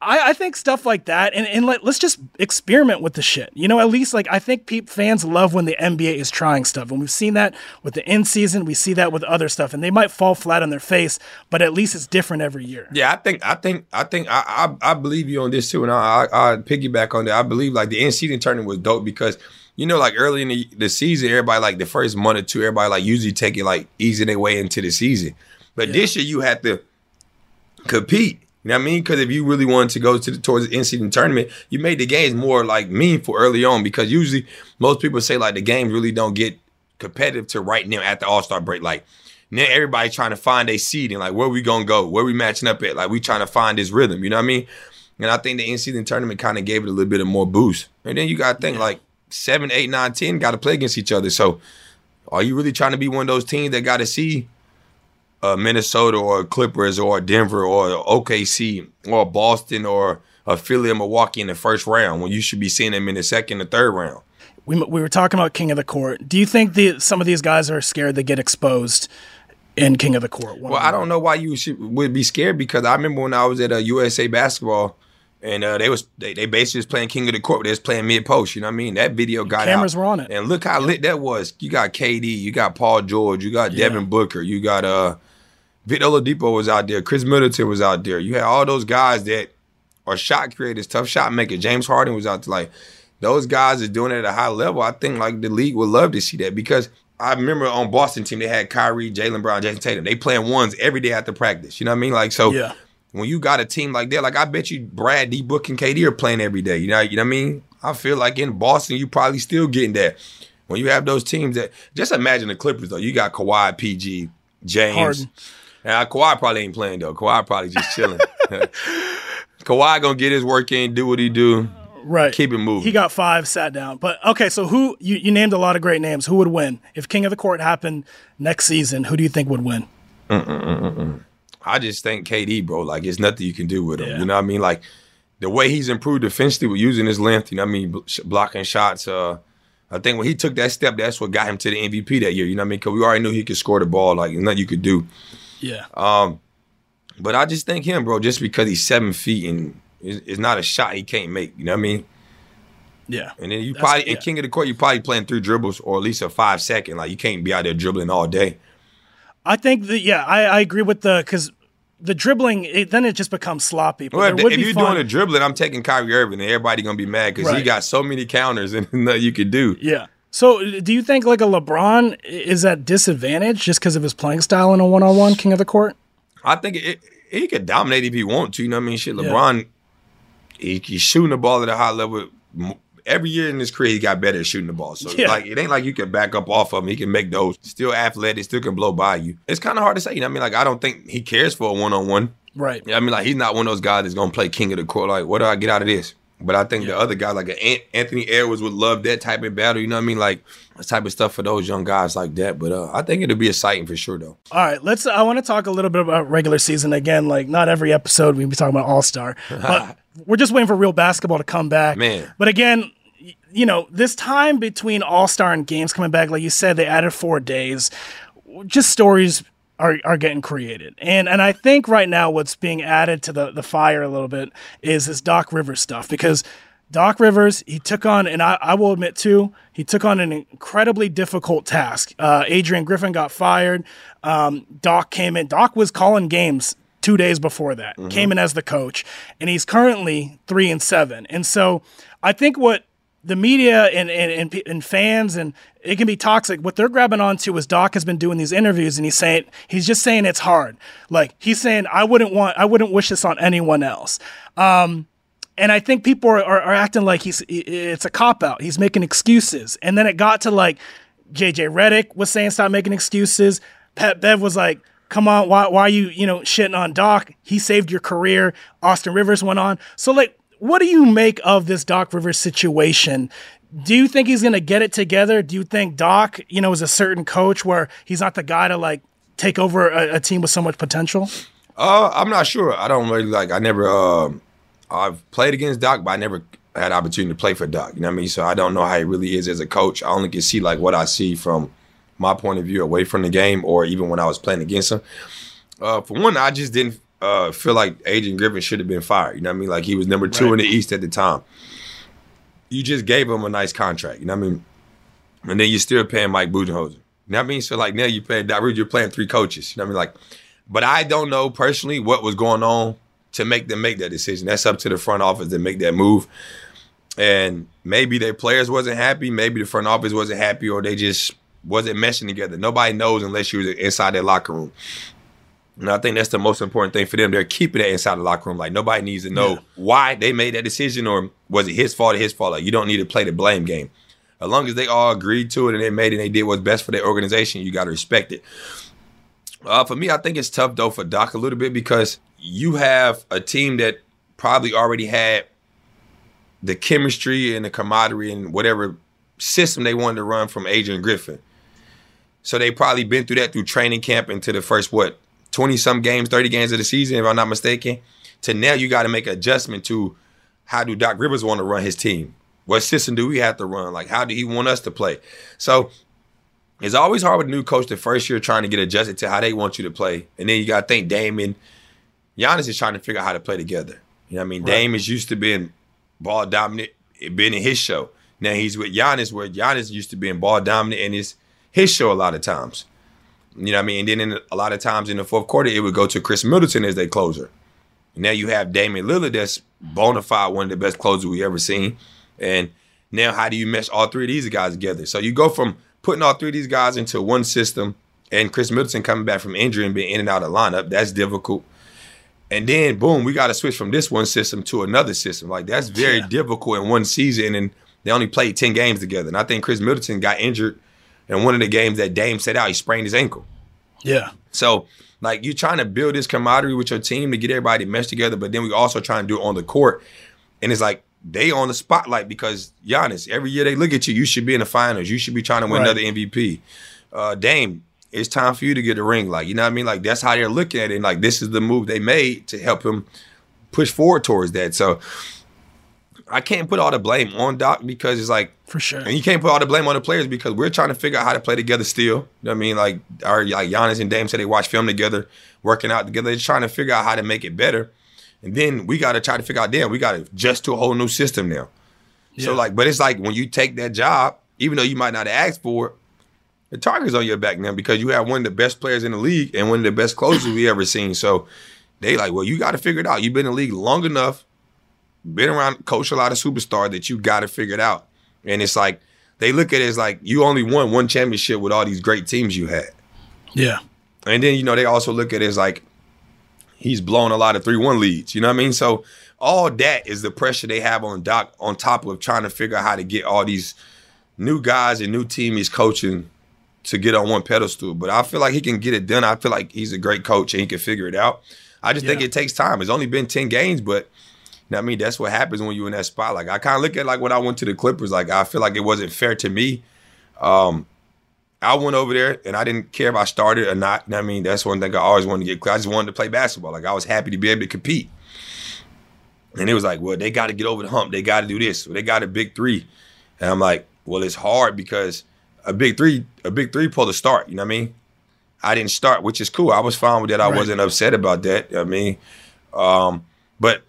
I, I think stuff like that, and, and let, let's just experiment with the shit. You know, at least like I think peop fans love when the NBA is trying stuff, and we've seen that with the in season. We see that with other stuff, and they might fall flat on their face, but at least it's different every year. Yeah, I think I think I think I I, I believe you on this too, and I, I I piggyback on that. I believe like the in season tournament was dope because you know like early in the, the season, everybody like the first month or two, everybody like usually take it like easing their way into the season, but this year you had to compete. You know what I mean? Because if you really wanted to go to the towards the in season tournament, you made the games more like meaningful early on. Because usually most people say like the games really don't get competitive to right now at the All Star break. Like now everybody trying to find a seed and like where we gonna go, where we matching up at. Like we trying to find this rhythm. You know what I mean? And I think the in season tournament kind of gave it a little bit of more boost. And then you got to think like seven, eight, nine, ten got to play against each other. So are you really trying to be one of those teams that got to see? Uh, Minnesota or Clippers or Denver or OKC or Boston or a Philly or Milwaukee in the first round when you should be seeing them in the second or third round. We, we were talking about King of the Court. Do you think the, some of these guys are scared to get exposed in King of the Court? Well, I don't know why you should, would be scared because I remember when I was at a USA basketball and uh, they was they, they basically was playing King of the Court. They was playing mid post. You know what I mean? That video got Cameras out. were on it. And look how lit that was. You got KD, you got Paul George, you got Devin Booker, you got uh Victor Oladipo was out there, Khris Middleton was out there. You had all those guys that are shot creators, tough shot makers. James Harden was out there. Like those guys are doing it at a high level. I think like the league would love to see that because I remember on Boston team they had Kyrie, Jaylen Brown, Jayson Tatum. They playing ones every day after practice. You know what I mean? Like so. Yeah. When you got a team like that, like I bet you Brad, D Book, and KD are playing every day. You know, you know what I mean? I feel like in Boston, you probably still getting that. When you have those teams that just imagine the Clippers though. You got Kawhi, PG, James. Harden. Yeah, Kawhi probably ain't playing though. Kawhi probably just chilling. *laughs* Kawhi gonna get his work in, do what he do, Right. keep it moving. He got five, sat down. But okay, so who you, you named a lot of great names. Who would win if King of the Court happened next season? Who do you think would win? I just think KD, bro, like it's nothing you can do with him. Yeah. You know what I mean? Like the way he's improved defensively with using his length, you know what I mean, blocking shots. Uh, I think when he took that step, that's what got him to the MVP that year. You know what I mean? Because we already knew he could score the ball, like nothing you could do. Yeah. Um, but I just think him, bro, just because he's seven feet and it's, not a shot he can't make. You know what I mean? yeah. And then you That's- probably in. King of the Court, you probably playing three dribbles or at least a five second. Like you can't be out there dribbling all day. I think that yeah, I, I agree with the because the dribbling it, then it just becomes sloppy. But Well, if be you're fun. doing the dribbling, I'm taking Kyrie Irving, and everybody gonna be mad because he got so many counters and *laughs* nothing you could do. Yeah. So do you think like a LeBron is at disadvantage just because of his playing style in a one on one King of the Court? I think it, he could dominate if he want to. You know what I mean? Shit, LeBron, he, he's shooting the ball at a high level. Every year in his career, he got better at shooting the ball. So Yeah. like, it ain't like you can back up off of him. He can make those. Still athletic, still can blow by you. It's kind of hard to say. You know what I mean? Like, I don't think he cares for a one on one. Right. Yeah, I mean, like he's not one of those guys that's gonna play king of the court. Like, what do I get out of this? But I think the other guy, like an An- Anthony Edwards, would love that type of battle. You know what I mean? Like that type of stuff for those young guys like that. But uh, I think it'll be exciting for sure, though. All right, let's. I want to talk a little bit about regular season again. Like, not every episode we be talking about All Star, but *laughs* we're just waiting for real basketball to come back. Man. But again, you know, this time between All Star and games coming back, like you said, they added four days. Just stories are, are getting created, and and I think right now what's being added to the the fire a little bit is this Doc Rivers stuff because. Doc Rivers, he took on, and I, I will admit too, he took on an incredibly difficult task. Uh, Adrian Griffin got fired. Um, Doc came in. Doc was calling games two days before that. Came in as the coach, and he's currently three and seven. And so, I think what the media and, and, and, and fans and it can be toxic. What they're grabbing onto is Doc has been doing these interviews and he's saying he's just saying it's hard. Like he's saying I wouldn't want I wouldn't wish this on anyone else. Um, and I think people are, are, are acting like he's it's a cop out. He's making excuses, and then it got to like JJ Redick was saying stop making excuses. Pat Bev was like, "Come on, why why are you you know shitting on Doc? He saved your career." Austin Rivers went on. So like, what do you make of this Doc Rivers situation? Do you think he's gonna get it together? Do you think Doc, you know, is a certain coach where he's not the guy to like take over a, a team with so much potential? Uh, I'm not sure. I don't really like. I never. Um, I've played against Doc, but I never had opportunity to play for Doc. You know what I mean? So I don't know how he really is as a coach. I only can see like what I see from my point of view away from the game, or even when I was playing against him. Uh, for one, I just didn't uh, feel like Adrian Griffin should have been fired. You know what I mean? Like he was number two Right. in the East at the time. You just gave him a nice contract. You know what I mean? And then you're still paying Mike Budenholzer. You know what I mean? So like now you're paying Doc Rivers, you're playing three coaches. You know what I mean? Like, but I don't know personally what was going on to make them make that decision. That's up to the front office to make that move. And maybe their players wasn't happy, maybe the front office wasn't happy, or they just wasn't meshing together. Nobody knows unless you was inside their locker room. And I think that's the most important thing for them. They're keeping it inside the locker room. Like nobody needs to know Yeah. why they made that decision or was it his fault or his fault. Like you don't need to play the blame game. As long as they all agreed to it and they made it and they did what's best for their organization, you got to respect it. Uh, for me, I think it's tough though for Doc a little bit because you have a team that probably already had the chemistry and the camaraderie and whatever system they wanted to run from Adrian Griffin. So they probably been through that through training camp into the first what twenty some games, thirty games of the season, if I'm not mistaken. To now, you got to make an adjustment to how do Doc Rivers want to run his team? What system do we have to run? Like, how do he want us to play? So it's always hard with a new coach the first year trying to get adjusted to how they want you to play. And then you got to think Damon, Giannis is trying to figure out how to play together. You know what I mean? Right. Dame is used to being ball dominant, being in his show. Now he's with Giannis, where Giannis used to being ball dominant in his his show a lot of times. You know what I mean? And then in, a lot of times in the fourth quarter, it would go to Khris Middleton as their closer. Now you have Damian Lillard that's bona fide one of the best closers we ever seen. And now how do you mesh all three of these guys together? So you go from putting all three of these guys into one system and Khris Middleton coming back from injury and being in and out of lineup, that's difficult. And then boom, we got to switch from this one system to another system. Like that's very yeah. difficult in one season, and they only played ten games together. And I think Khris Middleton got injured in one of the games that Dame set out. He sprained his ankle. Yeah. So like you're trying to build this camaraderie with your team to get everybody to mesh together, but then we also trying to do it on the court. And it's like they on the spotlight because Giannis, every year they look at you, you should be in the finals. You should be trying to win right. another MVP. Uh, Dame, it's time for you to get a ring. Like, you know what I mean? Like that's how they're looking at it. And like this is the move they made to help him push forward towards that. So I can't put all the blame on Doc because it's like for sure, and you can't put all the blame on the players because we're trying to figure out how to play together still. You know what I mean? Like our like Giannis and Dame said they watch film together, working out together. They're trying to figure out how to make it better, and then we got to try to figure out. Damn, we got to adjust to a whole new system now. Yeah. So like, but it's like when you take that job, even though you might not have asked for it, the target's on your back now because you have one of the best players in the league and one of the best closers we ever seen. So they like, well, you got to figure it out. You've been in the league long enough been around, coach a lot of superstars that you got to figure it out. And it's like they look at it as like you only won one championship with all these great teams you had. Yeah. And then you know they also look at it as like he's blown a lot of three one leads. You know what I mean? So all that is the pressure they have on Doc on top of trying to figure out how to get all these new guys and new team he's coaching to get on one pedestal. But I feel like he can get it done. I feel like he's a great coach and he can figure it out. I just yeah. think it takes time. It's only been 10 games, but I mean? That's what happens when you're in that spot. Like I kind of look at like when I went to the Clippers, like I feel like it wasn't fair to me. Um, I went over there and I didn't care if I started or not. I mean, that's one thing I always wanted to get. I just wanted to play basketball. Like I was happy to be able to compete. And it was like, well, they got to get over the hump. They got to do this. They got a big three. And I'm like, well, it's hard because a big three, a big three pulled to start. You know what I mean? I didn't start, which is cool. I was fine with that. I right. wasn't upset about that. I mean, um, but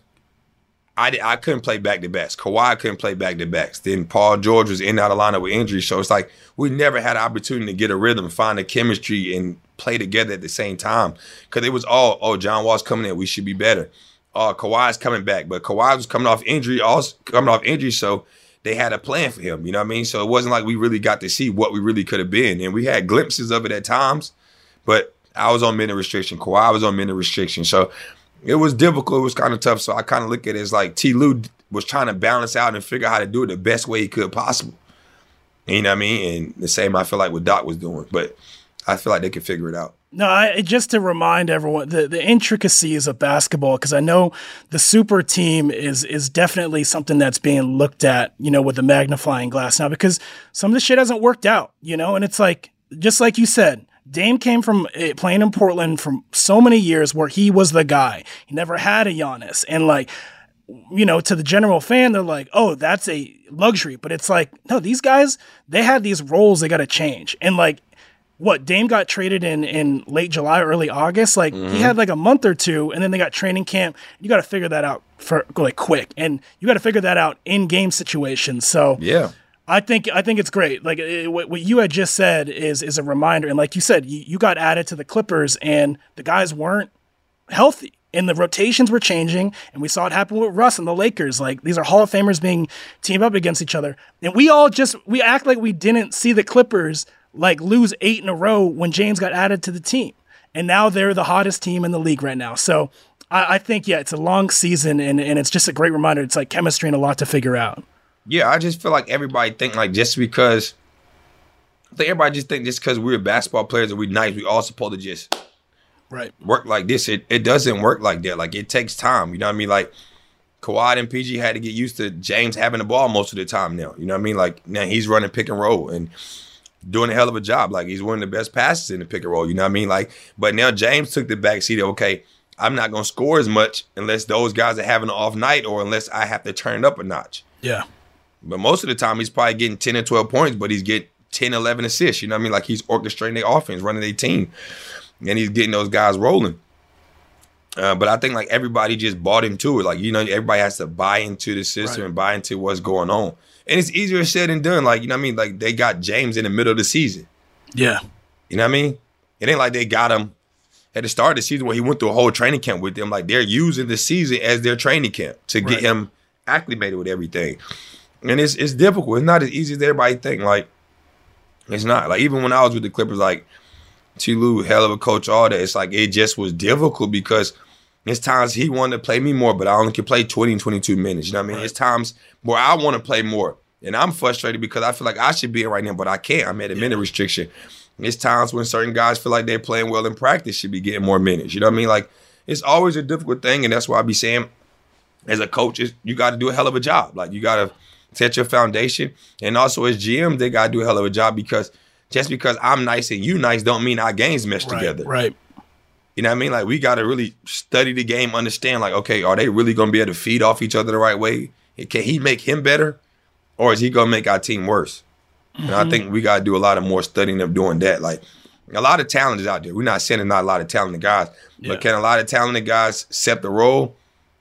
I, I couldn't play back to backs. Kawhi couldn't play back to backs. Then Paul George was in and out of lineup with injury. So it's like we never had an opportunity to get a rhythm, find a chemistry, and play together at the same time. Because it was all, oh, John Wall's coming in. We should be better. Uh, Kawhi's coming back. But Kawhi was coming off injury, also coming off injury. So they had a plan for him. You know what I mean? So it wasn't like we really got to see what we really could have been. And we had glimpses of it at times. But I was on minute restriction. Kawhi was on minute restriction. So it was difficult. It was kind of tough. So I kind of look at it as like T. Lue was trying to balance out and figure out how to do it the best way he could possible. You know what I mean? And the same I feel like what Doc was doing, but I feel like they could figure it out. No, I, just to remind everyone the, the intricacies of basketball, because I know the super team is is definitely something that's being looked at, you know, with the magnifying glass now, because some of the shit hasn't worked out, you know, and it's like just like you said, Dame came from eh, playing in Portland for so many years where he was the guy. He never had a Giannis. And like, you know, to the general fan, they're like, oh, that's a luxury. But it's like, no, these guys, they had these roles they got to change. And like, what Dame got traded in in late July, early August. Like mm-hmm. he had like a month or two, and then they got training camp. You got to figure that out for like quick, and you got to figure that out in game situations. So yeah, I think I think it's great. Like it, what, what you had just said is is a reminder, and like you said, you, you got added to the Clippers, and the guys weren't healthy, and the rotations were changing, and we saw it happen with Russ and the Lakers. Like these are Hall of Famers being teamed up against each other, and we all just we act like we didn't see the Clippers like lose eight in a row when James got added to the team, and now they're the hottest team in the league right now. So I, I think yeah, it's a long season, and and it's just a great reminder. It's like chemistry and a lot to figure out. Yeah, I just feel like everybody think like just because I think everybody just think just because we're basketball players and we nice, we all supposed to just right work like this. It it doesn't work like that. Like it takes time. You know what I mean? Like Kawhi and PG had to get used to James having the ball most of the time now. You know what I mean? Like now he's running pick and roll and doing a hell of a job. Like he's one of the best passes in the pick and roll. You know what I mean? Like, but now James took the back seat. Of, okay, I'm not gonna score as much unless those guys are having an off night or unless I have to turn it up a notch. Yeah. But most of the time he's probably getting 10 or 12 points, but he's getting 10, 11 assists. You know what I mean? Like he's orchestrating their offense, running their team. And he's getting those guys rolling. Uh, but I think like everybody just bought into it. Like, you know, everybody has to buy into the system right. and buy into what's going on. And it's easier said than done. Like, you know what I mean? Like they got James in the middle of the season. Yeah. You know what I mean? It ain't like they got him at the start of the season where he went through a whole training camp with them. Like they're using the season as their training camp to get him acclimated with everything. And it's it's difficult. It's not as easy as everybody think. Like it's not. Like even when I was with the Clippers, like T. Lue, hell of a coach, all that. It's like it just was difficult because it's times he wanted to play me more, but I only could play 20 and 22 minutes. You know what I mean? Right. It's times where I want to play more. And I'm frustrated because I feel like I should be in right now, but I can't. I'm at a yeah. minute restriction. It's times when certain guys feel like they're playing well in practice, should be getting more minutes. You know what I mean? Like it's always a difficult thing, and that's why I be saying, as a coach, you got to do a hell of a job. Like you got to set your foundation, and also as GM, they got to do a hell of a job because just because I'm nice and you nice, don't mean our games mesh right, together. Right. You know what I mean? Like we got to really study the game, understand. Like, okay, are they really going to be able to feed off each other the right way? Can he make him better, or is he going to make our team worse? Mm-hmm. And I mm-hmm. think we got to do a lot of more studying of doing that. Like a lot of talent is out there. We're not sending not a lot of talented guys, yeah. but can a lot of talented guys accept the role?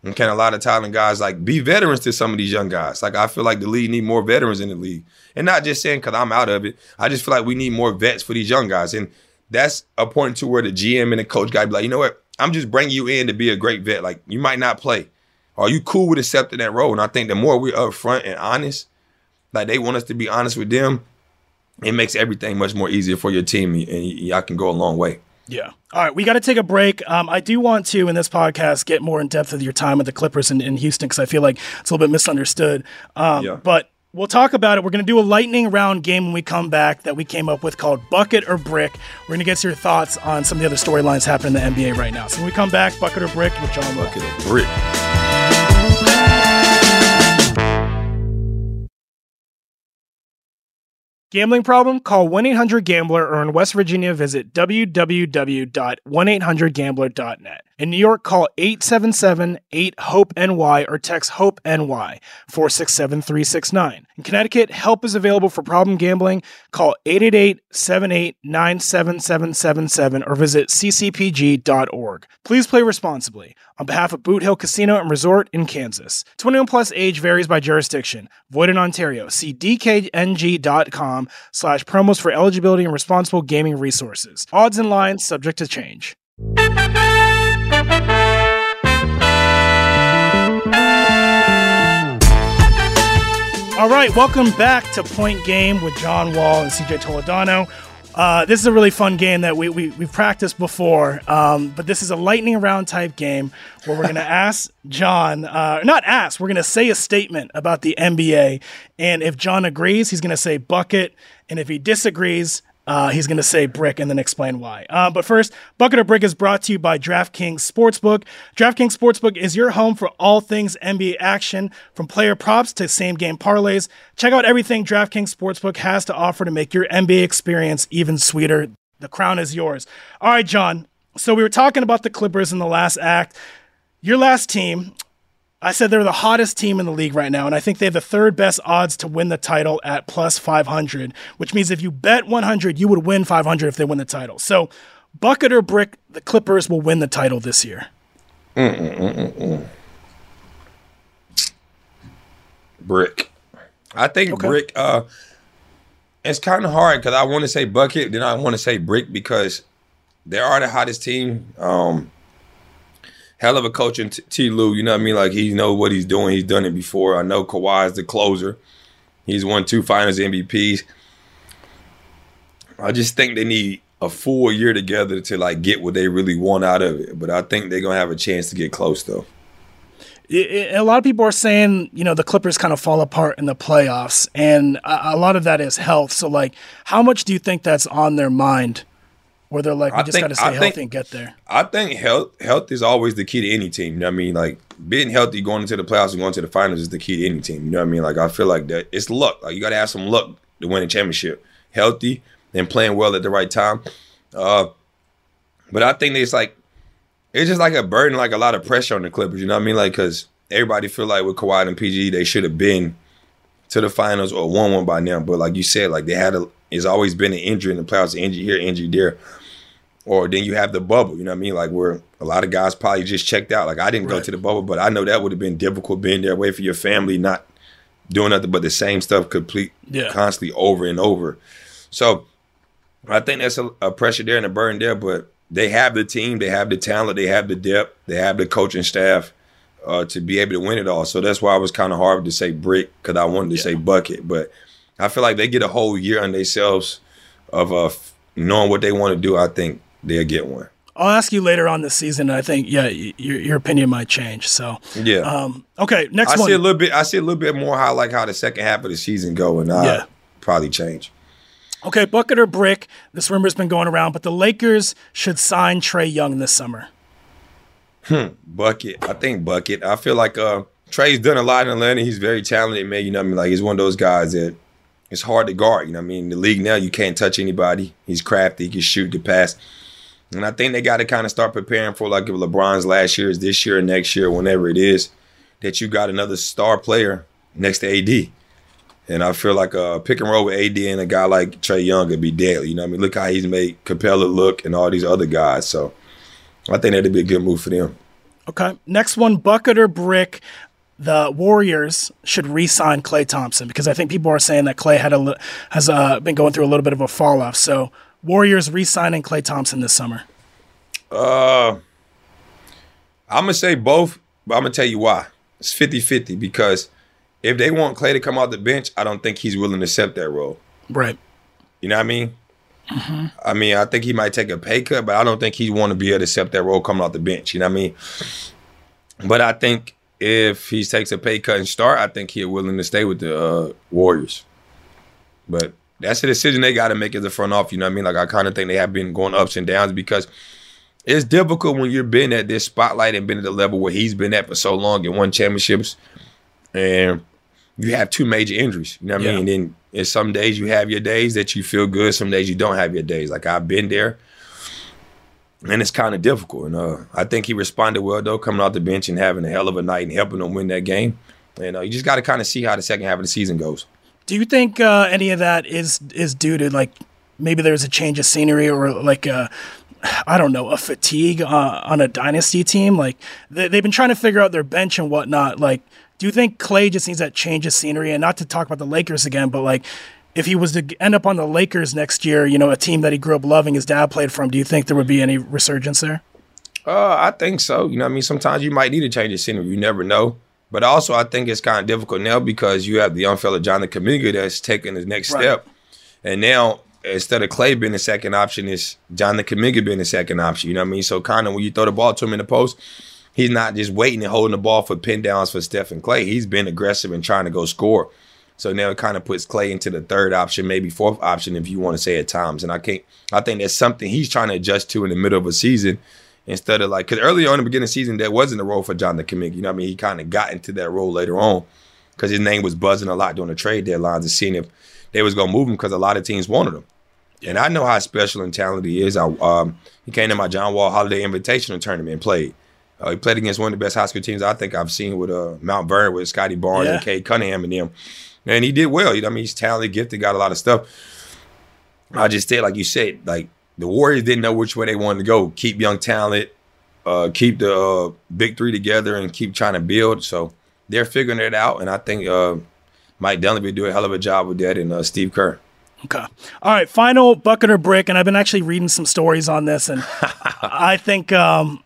And can a lot of talented guys like be veterans to some of these young guys? Like I feel like the league need more veterans in the league, and not just saying because I'm out of it. I just feel like we need more vets for these young guys, and that's a point to where the GM and the coach guy be like, you know what? I'm just bringing you in to be a great vet. Like you might not play. Are you cool with accepting that role? And I think the more we're upfront and honest, like they want us to be honest with them, it makes everything much more easier for your team, and y'all can go a long way. Yeah. All right, we got to take a break. Um, I do want to, in this podcast, get more in depth of your time with the Clippers in, in Houston because I feel like it's a little bit misunderstood. Um, yeah. But we'll talk about it. We're going to do a lightning round game when we come back that we came up with called Bucket or Brick. We're going to get to your thoughts on some of the other storylines happening in the NBA right now. So when we come back, Bucket or Brick with John Bucket or Brick. Gambling problem? Call 1 800 Gambler or in West Virginia, visit www.1800Gambler.net. In New York, call 877 8 HOPE NY or text HOPE NY 467 369. In Connecticut, help is available for problem gambling. Call 888 78 97777 or visit ccpg.org. Please play responsibly. On behalf of Boot Hill Casino and Resort in Kansas. 21 plus age varies by jurisdiction. Void in Ontario. See dkng.com slash promos for eligibility and responsible gaming resources. Odds and lines subject to change. All right, welcome back to Point Game with John Wall and CJ Toledano. Uh, this is a really fun game that we, we, we've practiced before, um, but this is a lightning round type game where we're going *laughs* to ask John, uh, not ask, we're going to say a statement about the NBA. And if John agrees, he's going to say bucket. And if he disagrees, uh, he's going to say brick and then explain why. Uh, but first, Bucket or Brick is brought to you by DraftKings Sportsbook. DraftKings Sportsbook is your home for all things NBA action, from player props to same game parlays. Check out everything DraftKings Sportsbook has to offer to make your NBA experience even sweeter. The crown is yours. All right, John. So we were talking about the Clippers in the last act. Your last team, I said they're the hottest team in the league right now, and I think they have the third best odds to win the title at plus 500, which means if you bet 100, you would win 500 if they win the title. So, bucket or brick, the Clippers will win the title this year. Mm-mm-mm-mm. Brick. I think okay. brick. Uh, it's kind of hard because I want to say bucket, then I want to say brick because they are the hottest team. Um, hell of a coach in T-. Lue. You know what I mean? Like he know what he's doing. He's done it before. I know Kawhi is the closer. He's won two Finals MVPs. I just think they need a full year together to like get what they really want out of it. But I think they're gonna have a chance to get close though. a lot of people are saying, you know, the Clippers kind of fall apart in the playoffs, and a lot of that is health. So, like, how much do you think that's on their mind where they're like, we I just got to stay I healthy think, and get there. I think health health is always the key to any team. You know what I mean? Like being healthy, going into the playoffs and going to the finals is the key to any team. You know what I mean? Like I feel like that it's luck. Like you got to have some luck to win a championship. Healthy and playing well at the right time. Uh, but I think it's like it's just like a burden, like a lot of pressure on the Clippers. You know what I mean? Like because everybody feel like with Kawhi and PG, they should have been to the finals or won one by now. But like you said, like they had a, it's always been an injury in the playoffs, injury here, injury there. Or then you have the bubble, you know what I mean? Like where a lot of guys probably just checked out. Like I didn't right. go to the bubble, but I know that would have been difficult being there, away for your family, not doing nothing but the same stuff complete yeah. constantly over and over. So I think that's a, a pressure there and a burden there, but they have the team, they have the talent, they have the depth, they have the coaching staff uh, to be able to win it all. So that's why I was kind of hard to say brick because I wanted to yeah. say bucket. But I feel like they get a whole year on themselves of uh, knowing what they want to do. I think they'll get one. I'll ask you later on this season. I think yeah, your, your opinion might change. So yeah. Um, okay, next I one. see a little bit. I see a little bit more how like how the second half of the season go, and I yeah. probably change. Okay, bucket or brick. This rumor's been going around, but the Lakers should sign Trae Young this summer. Hmm, bucket. I think bucket. I feel like uh, Trae's done a lot in Atlanta. He's very talented, man. You know what I mean? Like he's one of those guys that it's hard to guard. You know I mean? The league now, you can't touch anybody. He's crafty. He can shoot the pass. And I think they got to kind of start preparing for like if LeBron's last year is this year or next year, whenever it is, that you got another star player next to AD. And I feel like a pick and roll with AD and a guy like Trae Young would be deadly. You know what I mean? Look how he's made Capela look and all these other guys. So I think that'd be a good move for them. Okay. Next one, bucket or brick. The Warriors should re-sign Klay Thompson because I think people are saying that Klay had a has uh, been going through a little bit of a fall off. So Warriors re-signing Klay Thompson this summer. Uh, I'm gonna say both, but I'm gonna tell you why. It's 50-50 because if they want Klay to come off the bench, I don't think he's willing to accept that role. Right. You know what I mean? Mm-hmm. I mean, I think he might take a pay cut, but I don't think he want to be able to accept that role coming off the bench. You know what I mean? But I think if he takes a pay cut and start, I think he's willing to stay with the uh, Warriors. But that's a decision they got to make as a front off. You know what I mean? Like I kind of think they have been going ups and downs because it's difficult when you've been at this spotlight and been at the level where he's been at for so long and won championships, and you have two major injuries. You know what yeah. I mean? And then and some days you have your days that you feel good. Some days you don't have your days. Like I've been there, and it's kind of difficult. And uh, I think he responded well though, coming off the bench and having a hell of a night and helping them win that game. And uh, you just got to kind of see how the second half of the season goes. Do you think uh, any of that is is due to like maybe there's a change of scenery or like a I don't know a fatigue uh, on a dynasty team? Like they, have been trying to figure out their bench and whatnot. Like do you think Klay just needs that change of scenery? And not to talk about the Lakers again, but like if he was to end up on the Lakers next year, you know, a team that he grew up loving, his dad played from, do you think there would be any resurgence there? Uh, I think so. You know, I mean, sometimes you might need to change the scenery. You never know. But also, I think it's kind of difficult now because you have the young fella Jonathan Kuminga that's taking the next right. step, and now instead of Klay being the second option, is Jonathan Kuminga being the second option. You know what I mean? So kind of when you throw the ball to him in the post, he's not just waiting and holding the ball for pin downs for Steph and Klay. He's been aggressive and trying to go score. So now it kind of puts Klay into the third option, maybe fourth option, if you want to say at times. And I can't. I think that's something he's trying to adjust to in the middle of a season, instead of like because early on in the beginning of the season that wasn't a role for Jonathan Kuminga. You know what I mean? He kind of got into that role later on because his name was buzzing a lot during the trade deadlines and seeing if they was gonna move him because a lot of teams wanted him. And I know how special and talented he is. I um, he came to my John Wall Holiday Invitational tournament and played. Uh, he played against one of the best high school teams I think I've seen with uh, Mount Vernon with Scotty Barnes yeah. and Cade Cunningham and them. And he did well. You know, I mean, he's talented, gifted, got a lot of stuff. I just said, like you said, like the Warriors didn't know which way they wanted to go. Keep young talent, uh, keep the uh, big three together, and keep trying to build. So they're figuring it out, and I think uh, Mike Dunleavy do a hell of a job with that, and uh, Steve Kerr. Okay. All right. Final bucket or brick, and I've been actually reading some stories on this, and *laughs* I think um,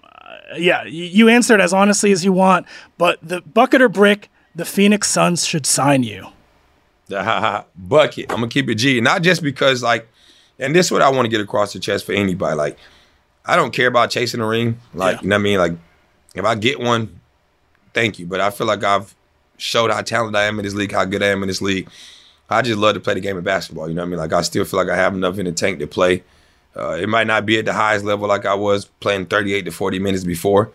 yeah, you answered as honestly as you want, but the bucket or brick, the Phoenix Suns should sign you. Bucket. I'm gonna keep it G, not just because like, and this is what I want to get across the chest for anybody. Like, I don't care about chasing a ring. Like, yeah. you know what I mean? Like, if I get one, thank you. But I feel like I've showed how talented I am in this league, how good I am in this league. I just love to play the game of basketball. You know what I mean? Like, I still feel like I have enough in the tank to play. Uh, it might not be at the highest level like I was playing 38 to 40 minutes before,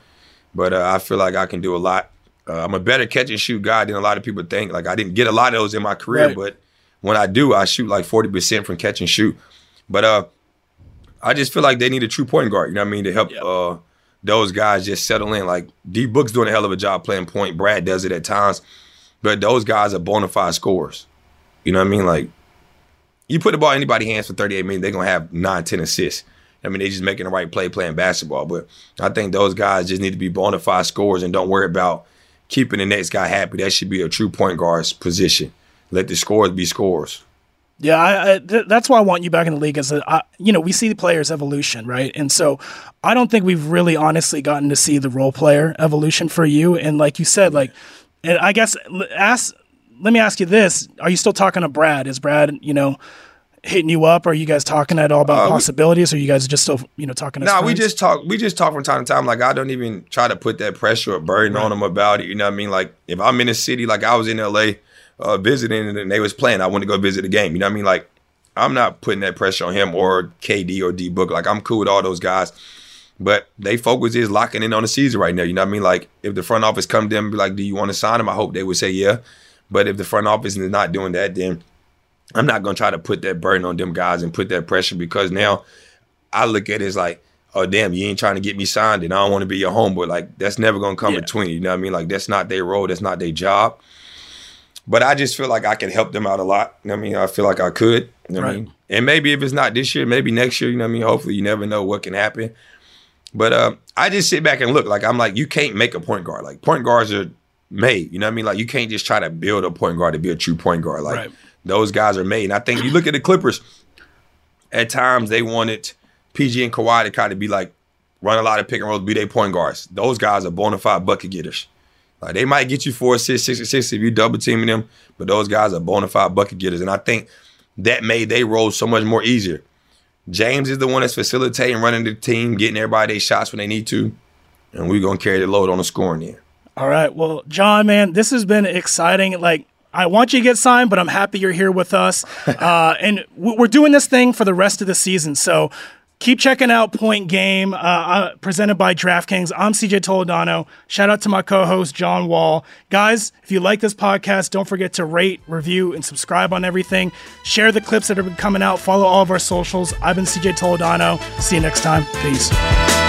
but uh, I feel like I can do a lot. Uh, I'm a better catch and shoot guy than a lot of people think. Like I didn't get a lot of those in my career, right. but when I do, I shoot like 40% from catch and shoot. But uh, I just feel like they need a true point guard. You know what I mean to help uh, those guys just settle in. Like D Book's doing a hell of a job playing point. Brad does it at times, but those guys are bona fide scorers. You know what I mean? Like you put the ball in anybody's hands for 38 minutes, they're gonna have nine, 10 assists. I mean, they're just making the right play playing basketball. But I think those guys just need to be bona fide scorers and don't worry about keeping the next guy happy. That should be a true point guard's position. Let the scores be scores. Yeah, I, I, th- that's why I want you back in the league. As a, you know, we see the players' evolution, right? And so I don't think we've really honestly gotten to see the role player evolution for you. And like you said, like, and I guess ask. Let me ask you this: Are you still talking to Brad? Is Brad, you know, hitting you up? Are you guys talking at all about uh, possibilities? Or are you guys just still, you know, talking? No, nah, we just talk. We just talk from time to time. Like I don't even try to put that pressure or burden right. on them about it. You know what I mean? Like if I'm in a city, like I was in LA uh, visiting and they was playing, I want to go visit the game. You know what I mean? Like I'm not putting that pressure on him or KD or D Book. Like I'm cool with all those guys. But they focus is locking in on the season right now. You know what I mean? Like if the front office come to them be like, "Do you want to sign him?" I hope they would say yeah. But if the front office is not doing that, then I'm not gonna try to put that burden on them guys and put that pressure because now I look at it as like, oh damn, you ain't trying to get me signed and I don't want to be your homeboy. Like that's never gonna come yeah. between you. You know what I mean? Like that's not their role, that's not their job. But I just feel like I can help them out a lot. You know what I mean? I feel like I could. You know right. I mean? And maybe if it's not this year, maybe next year, you know what I mean? Hopefully you never know what can happen. But uh, I just sit back and look. Like I'm like, you can't make a point guard. Like point guards are made. You know what I mean? Like you can't just try to build a point guard to be a true point guard. Like right. Those guys are made. And I think you look at the Clippers, at times they wanted PG and Kawhi to kind of be like, run a lot of pick and rolls, be their point guards. Those guys are bona fide bucket getters. Like they might get you four assists, six assists if you double teaming them, but those guys are bona fide bucket getters. And I think that made their role so much more easier. James is the one that's facilitating, running the team, getting everybody their shots when they need to. And we're gonna carry the load on the scoring end. All right. Well, John, man, this has been exciting. Like I want you to get signed, but I'm happy you're here with us. *laughs* Uh, and we're doing this thing for the rest of the season. So keep checking out Point Game, uh, uh, presented by DraftKings. I'm CJ Toledano. Shout out to my co host, John Wall. Guys, if you like this podcast, don't forget to rate, review, and subscribe on everything. Share the clips that have been coming out. Follow all of our socials. I've been CJ Toledano. See you next time. Peace.